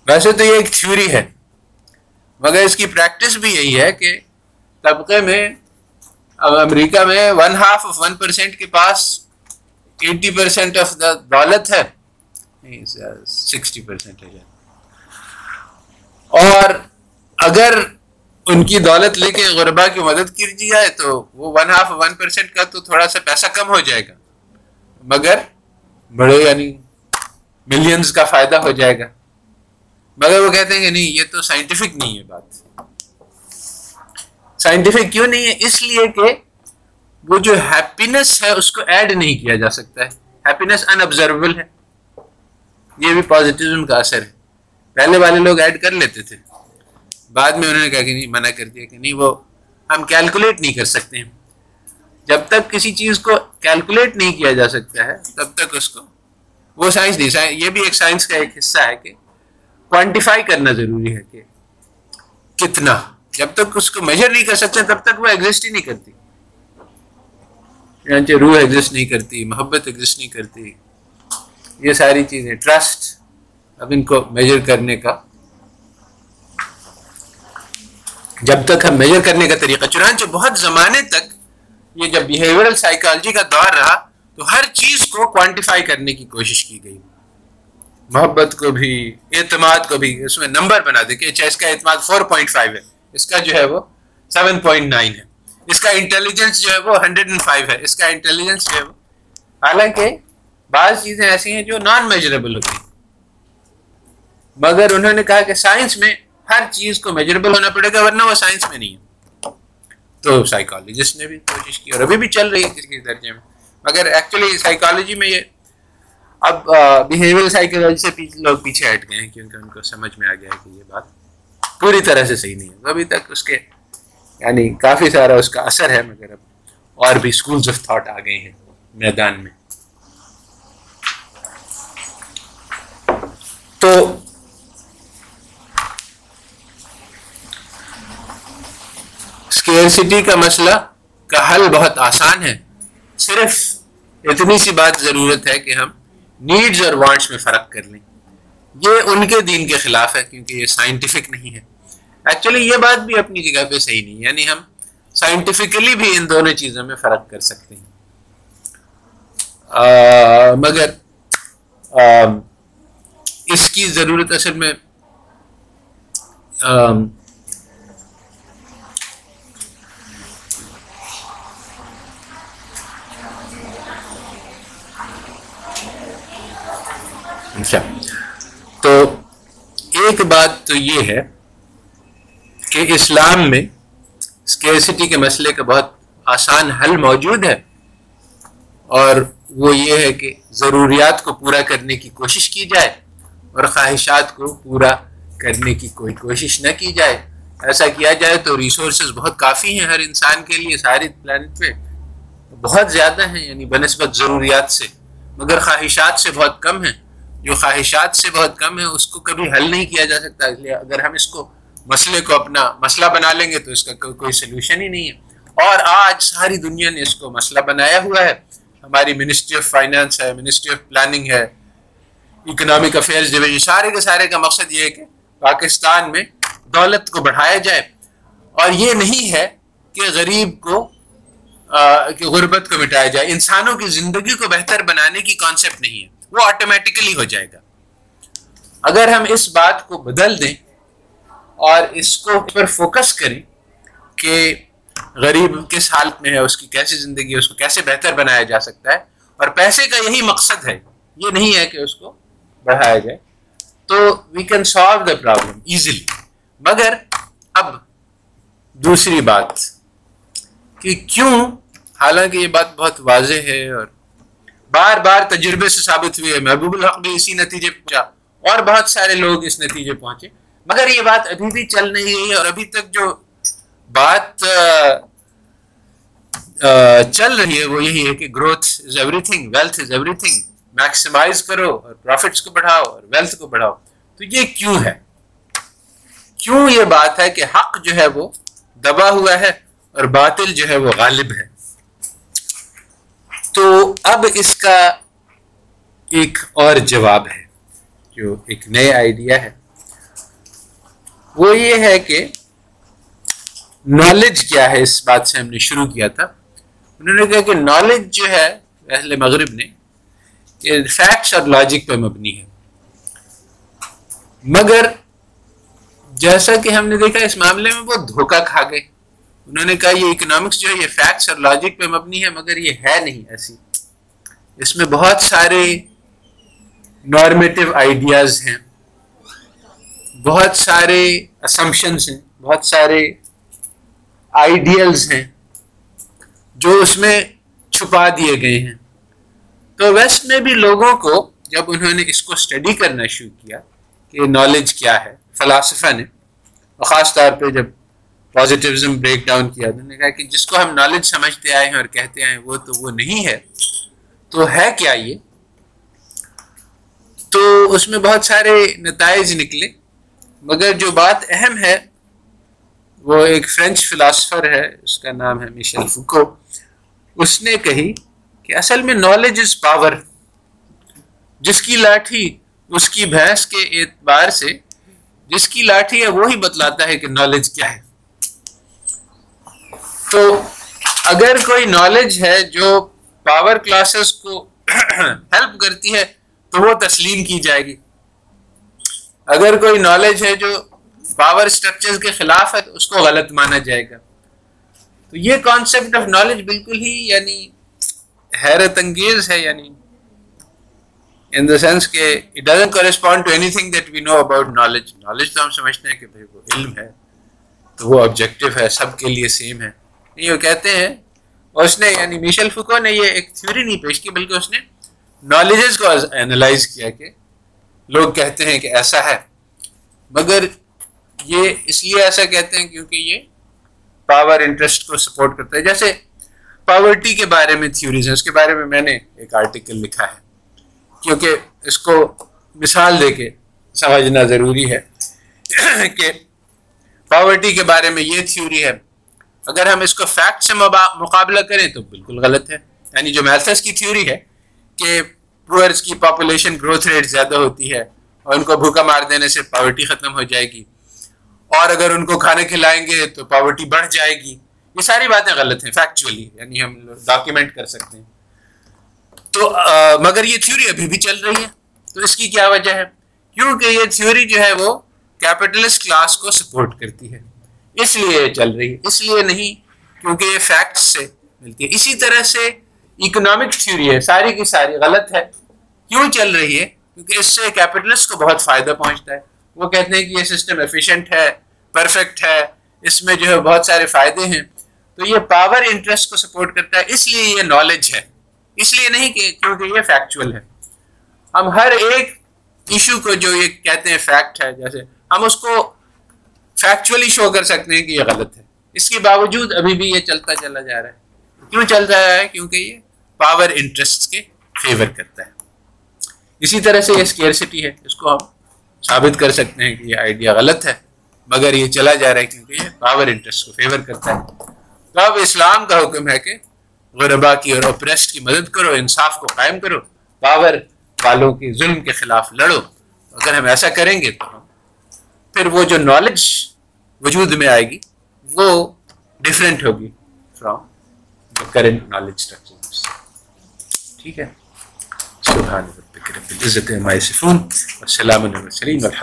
S1: ویسے تو یہ ایک تھیوری ہے، مگر اس کی پریکٹس بھی یہی ہے کہ طبقے میں، اب امریکہ میں one half of one percent کے پاس ایٹی پرسینٹ آف دا دولت ہے۔ سکسٹی پرسینٹ ہے اور اگر ان کی دولت لے کے غربا کی مدد کی جائے تو وہ ون ہاف ون پرسینٹ کا تو تھوڑا سا پیسہ کم ہو جائے گا۔ مگر بڑے یعنی ملینز کا فائدہ ہو جائے گا۔ مگر وہ کہتے ہیں کہ نہیں، یہ تو سائنٹیفک نہیں ہے بات۔ سائنٹیفک کیوں نہیں ہے؟ اس لیے کہ وہ جو ہیپینس ہے، اس کو ایڈ نہیں کیا جا سکتا ہے۔ ہیپینس ان آبزرویبل ہے۔ یہ بھی پازیٹیزم کا اثر ہے۔ پہلے والے لوگ ایڈ کر لیتے تھے۔ بعد میں انہوں نے کہا کہ نہیں، منع کر دیا کہ نہیں، وہ ہم کیلکولیٹ نہیں کر سکتے ہیں۔ جب تک کسی چیز کو کیلکولیٹ نہیں کیا جا سکتا ہے، تب تک اس کو وہ سائنس نہیں۔ یہ بھی ایک سائنس کا ایک حصہ ہے کہ کوانٹیفائی کرنا ضروری ہے کہ کتنا۔ جب تک اس کو میجر نہیں کر سکتے، تب تک وہ ایگزسٹ ہی نہیں کرتی۔ یعنی روح ایگزسٹ نہیں کرتی، محبت ایگزسٹ نہیں کرتی۔ یہ ساری چیزیں ٹرسٹ اب ان کو میجر کرنے کا۔ جب تک ہم میجر کرنے کا طریقہ، چنانچہ بہت زمانے تک یہ جب بیہیورل سائیکالوجی کا دور رہا، تو ہر چیز کو کوانٹیفائی کرنے کی کوشش کی گئی۔ محبت کو بھی، اعتماد کو بھی اس میں نمبر بنا دے کہ اچھا اس کا اعتماد فور پوائنٹ فائیو ہے، اس کا جو ہے وہ سیون پوائنٹ نائن ہے، اس کا انٹیلیجنس جو ہے وہ ہنڈریڈ اینڈ فائیو ہے، اس کا انٹیلیجنس جو ہے وہ، حالانکہ بعض چیزیں ایسی ہیں جو نان میجریبل ہوتی ہیں۔ مگر انہوں نے کہا کہ سائنس میں ہر چیز کو میجریبل ہونا پڑے گا، ورنہ وہ سائنس میں نہیں ہے۔ تو سائیکالوجسٹ نے بھی کوشش کی اور ابھی بھی چل رہی ہے کسی درجے میں۔ مگر ایکچولی سائیکالوجی میں یہ اب بیہیویئر سائیکالوجی سے لوگ پیچھے ہٹ گئے ہیں کیونکہ ان کو سمجھ میں آ گیا ہے کہ یہ بات پوری طرح سے صحیح نہیں ہے۔ ابھی تک اس کے یعنی کافی سارا اس کا اثر ہے، مگر اب اور بھی اسکولز آف تھاٹ آ گئے ہیں میدان میں۔ تو اسکیئرسٹی کا مسئلہ کا حل بہت آسان ہے۔ صرف اتنی سی بات ضرورت ہے کہ ہم نیڈز اور وانٹس میں فرق کر لیں۔ یہ ان کے دین کے خلاف ہے کیونکہ یہ سائنٹیفک نہیں ہے۔ ایکچولی یہ بات بھی اپنی جگہ پہ صحیح نہیں یعنی ہم سائنٹیفکلی بھی ان دونوں چیزوں میں فرق کر سکتے ہیں۔ آ, مگر آ, اس کی ضرورت اصل میں آ, اچھا۔ تو ایک بات تو یہ ہے کہ اسلام میں اسکیسٹی کے مسئلے کا بہت آسان حل موجود ہے اور وہ یہ ہے کہ ضروریات کو پورا کرنے کی کوشش کی جائے اور خواہشات کو پورا کرنے کی کوئی کوشش نہ کی جائے۔ ایسا کیا جائے تو ریسورسز بہت کافی ہیں ہر انسان کے لیے، ساری پلانٹ پہ بہت زیادہ ہیں یعنی بنسبت ضروریات سے۔ مگر خواہشات سے بہت کم ہیں۔ جو خواہشات سے بہت کم ہے اس کو کبھی حل نہیں کیا جا سکتا۔ اس لیے اگر ہم اس کو مسئلے کو اپنا مسئلہ بنا لیں گے، تو اس کا کوئی سلوشن ہی نہیں ہے۔ اور آج ساری دنیا نے اس کو مسئلہ بنایا ہوا ہے۔ ہماری منسٹری آف فائنانس ہے منسٹری آف پلاننگ ہے اکنامک افیئرس ڈویژن سارے کے سارے کا مقصد یہ ہے کہ پاکستان میں دولت کو بڑھایا جائے۔ اور یہ نہیں ہے کہ غریب کو کہ غربت کو مٹایا جائے۔ انسانوں کی زندگی کو بہتر بنانے کی کانسیپٹ نہیں ہے۔ وہ آٹومیٹیکلی ہو جائے گا۔ اگر ہم اس بات کو بدل دیں اور اس کو پر فوکس کریں کہ غریب کس حالت میں ہے، اس کی کیسی زندگی ہے، اس کو کیسے بہتر بنایا جا سکتا ہے، اور پیسے کا یہی مقصد ہے، یہ نہیں ہے کہ اس کو بڑھایا جائے، تو we can solve the problem easily مگر اب دوسری بات کہ کیوں؟ حالانکہ یہ بات بہت واضح ہے اور بار بار تجربے سے ثابت ہوئی ہے محبوب الحق بھی اسی نتیجے پہنچا۔ اور بہت سارے لوگ اس نتیجے پہنچے۔ مگر یہ بات ابھی بھی چل نہیں رہی ہے اور ابھی تک جو بات چل رہی ہے وہ یہی ہے کہ growth is everything wealth is everything maximise کرو اور پروفٹس کو بڑھاؤ اور ویلتھ کو بڑھاؤ۔ تو یہ کیوں ہے؟ کیوں یہ بات ہے کہ حق جو ہے وہ دبا ہوا ہے اور باطل جو ہے وہ غالب ہے؟ تو اب اس کا ایک اور جواب ہے، جو ایک نئے آئیڈیا ہے۔ وہ یہ ہے کہ نالج کیا ہے؟ اس بات سے ہم نے شروع کیا تھا۔ انہوں نے کہا کہ نالج جو ہے اہل مغرب نے فیکٹس اور لاجک پہ مبنی ہے۔ مگر جیسا کہ ہم نے دیکھا، اس معاملے میں وہ دھوکہ کھا گئے۔ انہوں نے کہا یہ اکنامکس جو ہے، یہ فیکٹس اور لاجک پہ مبنی ہے، مگر یہ ہے نہیں ایسی۔ اس میں بہت سارے نارمیٹو آئیڈیاز ہیں۔ بہت سارے اسمپشنس ہیں۔ بہت سارے آئیڈیلز ہیں جو اس میں چھپا دیے گئے ہیں۔ تو ویسٹ میں بھی لوگوں کو جب انہوں نے اس کو اسٹڈی کرنا شروع کیا کہ نالج کیا ہے، فلاسفہ نے، اور خاص طور پہ جب پازیٹیوزم بریک ڈاؤن کیا۔ انہوں نے کہا کہ جس کو ہم نالج سمجھتے آئے ہیں اور کہتے ہیں، وہ تو وہ نہیں ہے۔ تو ہے کیا یہ؟ تو اس میں بہت سارے نتائج نکلے۔ مگر جو بات اہم ہے، وہ ایک فرینچ فلاسفر ہے، اس کا نام ہے مشل فکو اس نے کہی کہ اصل میں نالج از پاور جس کی لاٹھی اس کی بھینس کے اعتبار سے، جس کی لاٹھی ہے وہی بتلاتا ہے کہ نالج کیا ہے۔ تو اگر کوئی نالج ہے جو پاور کلاسز کو ہیلپ کرتی ہے، تو وہ تسلیم کی جائے گی۔ اگر کوئی نالج ہے جو پاور اسٹرکچر کے خلاف ہے، تو اس کو غلط مانا جائے گا۔ تو یہ کانسیپٹ آف نالج بالکل ہی یعنی حیرت انگیز ہے یعنی ان دا سینس کہ it doesn't correspond to anything that we know about knowledge knowledge تو ہم سمجھتے ہیں کہ بھائی وہ علم ہے، تو وہ آبجیکٹو ہے، سب کے لیے سیم ہے۔ نہیں کہتے ہیں اور اس نے یعنی میشل فکو نے یہ ایک تھیوری نہیں پیش کی، بلکہ اس نے نالجز کو اینالائز کیا کہ لوگ کہتے ہیں کہ ایسا ہے۔ مگر یہ اس لیے ایسا کہتے ہیں کیونکہ یہ پاور انٹرسٹ کو سپورٹ کرتا ہے۔ جیسے پاورٹی کے بارے میں تھیوریز ہیں، اس کے بارے میں میں نے ایک آرٹیکل لکھا ہے۔ کیونکہ اس کو مثال دے کے سمجھنا ضروری ہے کہ پاورٹی کے بارے میں یہ تھیوری ہے اگر ہم اس کو فیکٹ سے مقابلہ کریں تو بالکل غلط ہے۔ یعنی جو میتھس کی تھیوری ہے کہ پروئرس کی پاپولیشن گروتھ ریٹ زیادہ ہوتی ہے اور ان کو بھوکا مار دینے سے پاورٹی ختم ہو جائے گی اور اگر ان کو کھانے کھلائیں گے تو پاورٹی بڑھ جائے گی۔ یہ ساری باتیں غلط ہیں فیکچولی یعنی ہم ڈاکیومنٹ کر سکتے ہیں۔ تو مگر یہ تھیوری ابھی بھی چل رہی ہے۔ تو اس کی کیا وجہ ہے؟ کیونکہ یہ تھیوری جو ہے وہ کیپٹلسٹ کلاس کو سپورٹ کرتی ہے۔ اس لیے چل رہی ہے، اس لیے نہیں، کیونکہ یہ فیکٹس سے ملتی ہے۔ اسی طرح سے اکنامک تھیوری ہے، ساری کی ساری غلط ہے۔ کیوں چل رہی ہے؟ کیونکہ اس سے کیپٹلسٹ کو بہت فائدہ پہنچتا ہے۔ وہ کہتے ہیں کہ یہ سسٹم ایفیشینٹ ہے پرفیکٹ ہے، اس میں جو ہے بہت سارے فائدے ہیں۔ تو یہ پاور انٹرسٹ کو سپورٹ کرتا ہے، اس لیے یہ نالج ہے۔ اس لیے نہیں کہ کیونکہ یہ فیکچوئل ہے۔ ہم ہر ایک ایشو کو جو یہ کہتے ہیں فیکٹ ہے، جیسے ہم اس کو فیکچولی شو کر سکتے ہیں کہ یہ غلط ہے۔ اس کے باوجود ابھی بھی یہ چلتا چلا جا رہا ہے۔ کیوں چل رہا ہے؟ کیونکہ یہ پاور انٹرسٹ کے فیور کرتا ہے۔ اسی طرح سے یہ اسکیئرسٹی ہے۔ اس کو ہم ثابت کر سکتے ہیں کہ یہ آئیڈیا غلط ہے۔ مگر یہ چلا جا رہا ہے کیونکہ یہ پاور انٹرسٹ کو فیور کرتا ہے۔ تو اب اسلام کا حکم ہے کہ غربا کی اور اپریسٹ کی مدد کرو، انصاف کو قائم کرو۔ پاور والوں کی ظلم کے خلاف لڑو۔ اگر ہم ایسا کریں گے تو ہم پھر وہ جو نالج وجود میں آئے گی، وہ ڈفرینٹ ہوگی from the current knowledge structure ٹھیک ہے؟ سبحان علیہ رب العزت عما یصفون للہ.